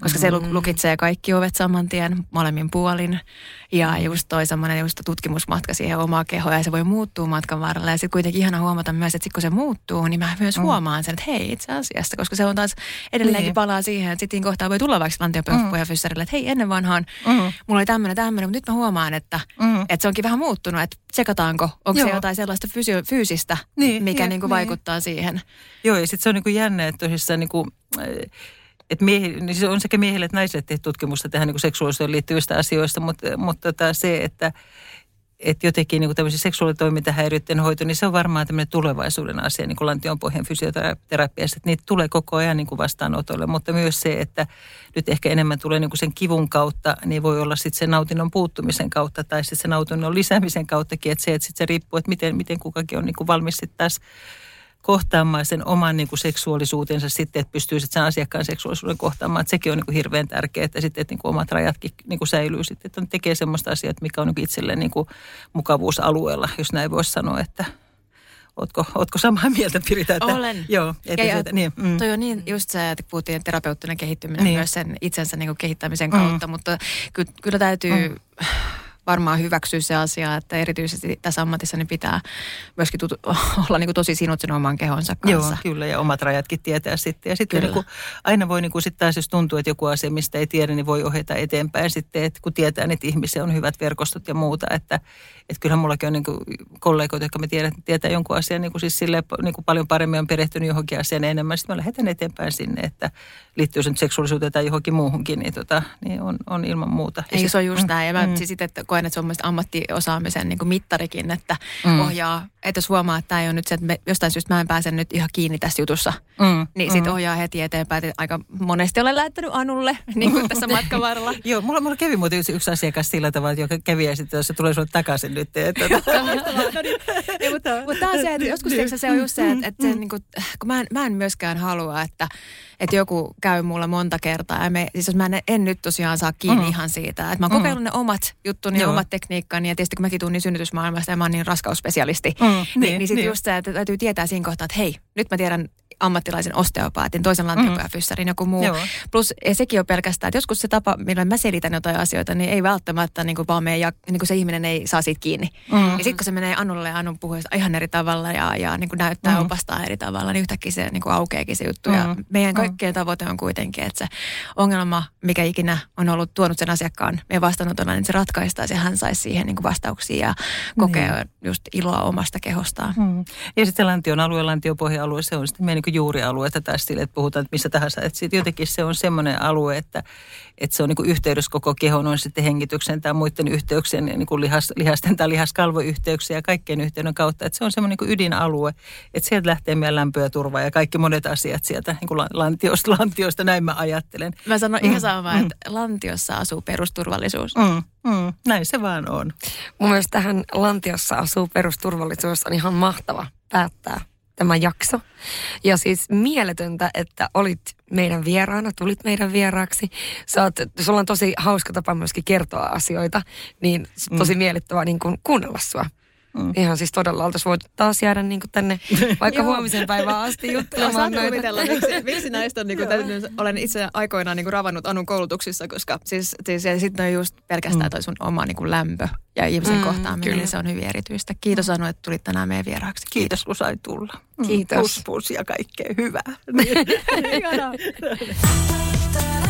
koska se lukitsee kaikki ovet saman tien molemmin puolin. Ja just toi semmoinen just tutkimusmatka siihen omaa kehoa ja se voi muuttua matkan varrella. Ja sitten kuitenkin ihana huomata myös, että sit kun se muuttuu, niin mä myös mm. huomaan sen, että hei itse asiassa, koska se on taas edelleenkin niin. palaa siihen, että sitten kohtaa voi tulla vaikka lantiopohjafyssärille, että hei ennen vanhaan mm. mulla oli tämmöinen tämmöinen, mutta nyt mä huomaan, että, mm. että se onkin vähän muuttunut, että tsekataanko, onko Joo. se jotain sellaista fysio- fyysistä, niin, mikä niin, niin kuin niin. vaikuttaa siihen. Joo ja sitten se on niin kuin jännä, että tosissaan niin kuin, että miehi, niin se on sekä miehille että naisille tehty tutkimusta tähän niin seksuaalisuuteen liittyvistä asioista, mutta, mutta tota se, että, että jotenkin niin tämmöisen seksuaalitoimintahäiriöiden hoito, niin se on varmaan tämmöinen tulevaisuuden asia, niin kuin lantionpohjan fysioterapiassa, että niitä tulee koko ajan niin kuin vastaanotolle, mutta myös se, että nyt ehkä enemmän tulee niin kuin sen kivun kautta, niin voi olla sitten sen nautinnon puuttumisen kautta tai sitten sen nautinnon lisäämisen kauttakin, että se, että sitten se riippuu, että miten, miten kukakin on niin kuin valmis sitten taas kohtaamaan sen oman niin kuin seksuaalisuutensa sitten, että pystyy sitten sen asiakkaan seksuaalisuuden kohtaamaan. Että sekin on niin kuin hirveän tärkeää, että, sitten, että niin kuin omat rajatkin niin kuin säilyy sitten, että tekee semmoista asiaa, mikä on niin kuin itselleen niin kuin mukavuusalueella, jos näin voisi sanoa, että Ootko, ootko samaa mieltä, Pirita? Että, Olen. Joo, että ja, se, niin, mm. Toi on niin just se, että puhuttiin terapeuttinen kehittyminen niin. myös sen itsensä niin kuin kehittämisen kautta, mm. mutta kyllä, kyllä täytyy... Mm varmaan hyväksyä se asia, että erityisesti tässä ammatissa niin pitää myöskin tutu, olla niin kuin tosi sinut sen oman kehonsa kanssa. Joo, kyllä, ja omat rajatkin tietää sitten. Ja sitten niin kuin, aina voi niin kuin sitten taas, jos tuntuu, että joku asia, mistä ei tiedä, niin voi ohjata eteenpäin sitten, että kun tietää, että ihmisiä on hyvät verkostot ja muuta, että, että kyllähän mullakin on niin kuin kollegoita, jotka me tiedät, tietää jonkun asian niin kuin siis sille, niin kuin paljon paremmin on perehtynyt johonkin asiaan enemmän. Sitten mä lähetän eteenpäin sinne, että liittyy sen seksuaalisuuteen tai johonkin muuhunkin, niin, tota, niin on, on ilman muuta. Ei, se on just mm, näin. Ja mä mm. siis että koen, että se on myös ammattiosaamisen niin kuin mittarikin, että mm. ohjaa, että jos huomaa, että tämä ei ole nyt se, että me, jostain syystä mä en pääse nyt ihan kiinni tässä jutussa, mm. niin sitten mm. ohjaa heti eteenpäin. Että aika monesti olen lähettänyt Anulle niin kuin tässä matkan varrella. Joo, mulla, mulla kävi muuten yksi, yksi asiakas sillä tavalla, joka kävi ja sitten se tulee sinulle takaisin nyt. No niin. mutta, mutta tämä on se, että joskus niin. se on just se, että, että se, niin kuin, kun mä en, mä en myöskään halua, että että joku käy mulla monta kertaa. Ja me, siis jos mä en, en nyt tosiaan saa kiinni mm. ihan siitä, että mä oon mm. kokeillut ne omat juttuni ja omat tekniikkani. Ja tietysti kun mäkin tuun niin synnytysmaailmasta ja mä oon niin raskausspesialisti, mm. niin, niin, niin sitten niin. just se, että täytyy tietää siinä kohtaa, että hei, nyt mä tiedän ammattilaisen osteopaatin, toisen lantiopääfyssarin, mm. joku muu. Joo. Plus sekin on pelkästään, että joskus se tapa, millä mä selitän jotain asioita, niin ei välttämättä niin kuin vaan mene, ja niin kuin se ihminen ei saa siitä kiinni. Mm. Ja sitten kun se menee Anulle ja Anun puhuu ihan eri tavalla ja, ja niin kuin näyttää mm. opastaa eri tavalla, niin yhtäkkiä se niin kuin aukeakin se juttu. Mm. Ja meidän mm. kaikkien tavoite on kuitenkin, että se ongelma, mikä ikinä on ollut tuonut sen asiakkaan meidän vastaanotolla, niin se ratkaistaan ja hän saisi siihen niin kuin vastauksia ja kokea niin. just iloa omasta kehostaan. Mm. Ja sitten lantion alue, lantiopohja-alue, se on sitten meidän niin juurialueita tai sille, että puhutaan että missä tahansa. Että sitten jotenkin se on semmoinen alue, että, että se on niin kuin yhteydessä koko kehon, on sitten hengityksen tai muiden yhteyksien, niin kuin lihas, lihasten tai lihaskalvoyhteyksiä ja kaikkien yhteyden kautta. Että se on semmoinen niin ydinalue, että sieltä lähtee meidän lämpö ja turva ja kaikki monet asiat sieltä niin kuin lantiosta, lantiosta, näin mä ajattelen. Mä sanon mm. ihan sama, mm. että lantiossa asuu perusturvallisuus. Mm. Mm, näin se vaan on. Mun mielestä tähän lantiossa asuu perusturvallisuus on ihan mahtava päättää tämä jakso. Ja siis mieletöntä, että olit meidän vieraana, tulit meidän vieraaksi. Sä oot, sulla on tosi hauska tapa myöskin kertoa asioita, niin tosi mm. miellyttävää niin kuin kuunnella sua. Mm. Ihan siis todella oltaisiin voitu taas jäädä niin kuin tänne vaikka huomisen päivään asti juttelemaan näitä. miksi, miksi näistä on, niin kuin, täytyy, olen itse aikoinaan niin kuin ravannut Anun koulutuksissa, koska siis, siis ja sitten on just pelkästään mm. toi sun oma niin kuin lämpö ja ihmisen mm, kohtaaminen, niin se on hyvin erityistä. Kiitos mm. Anu, että tulit tänään meidän vieraaksi. Kiitos, Kiitos kun sai tulla. Kiitos. Pus, pus ja kaikkea hyvää.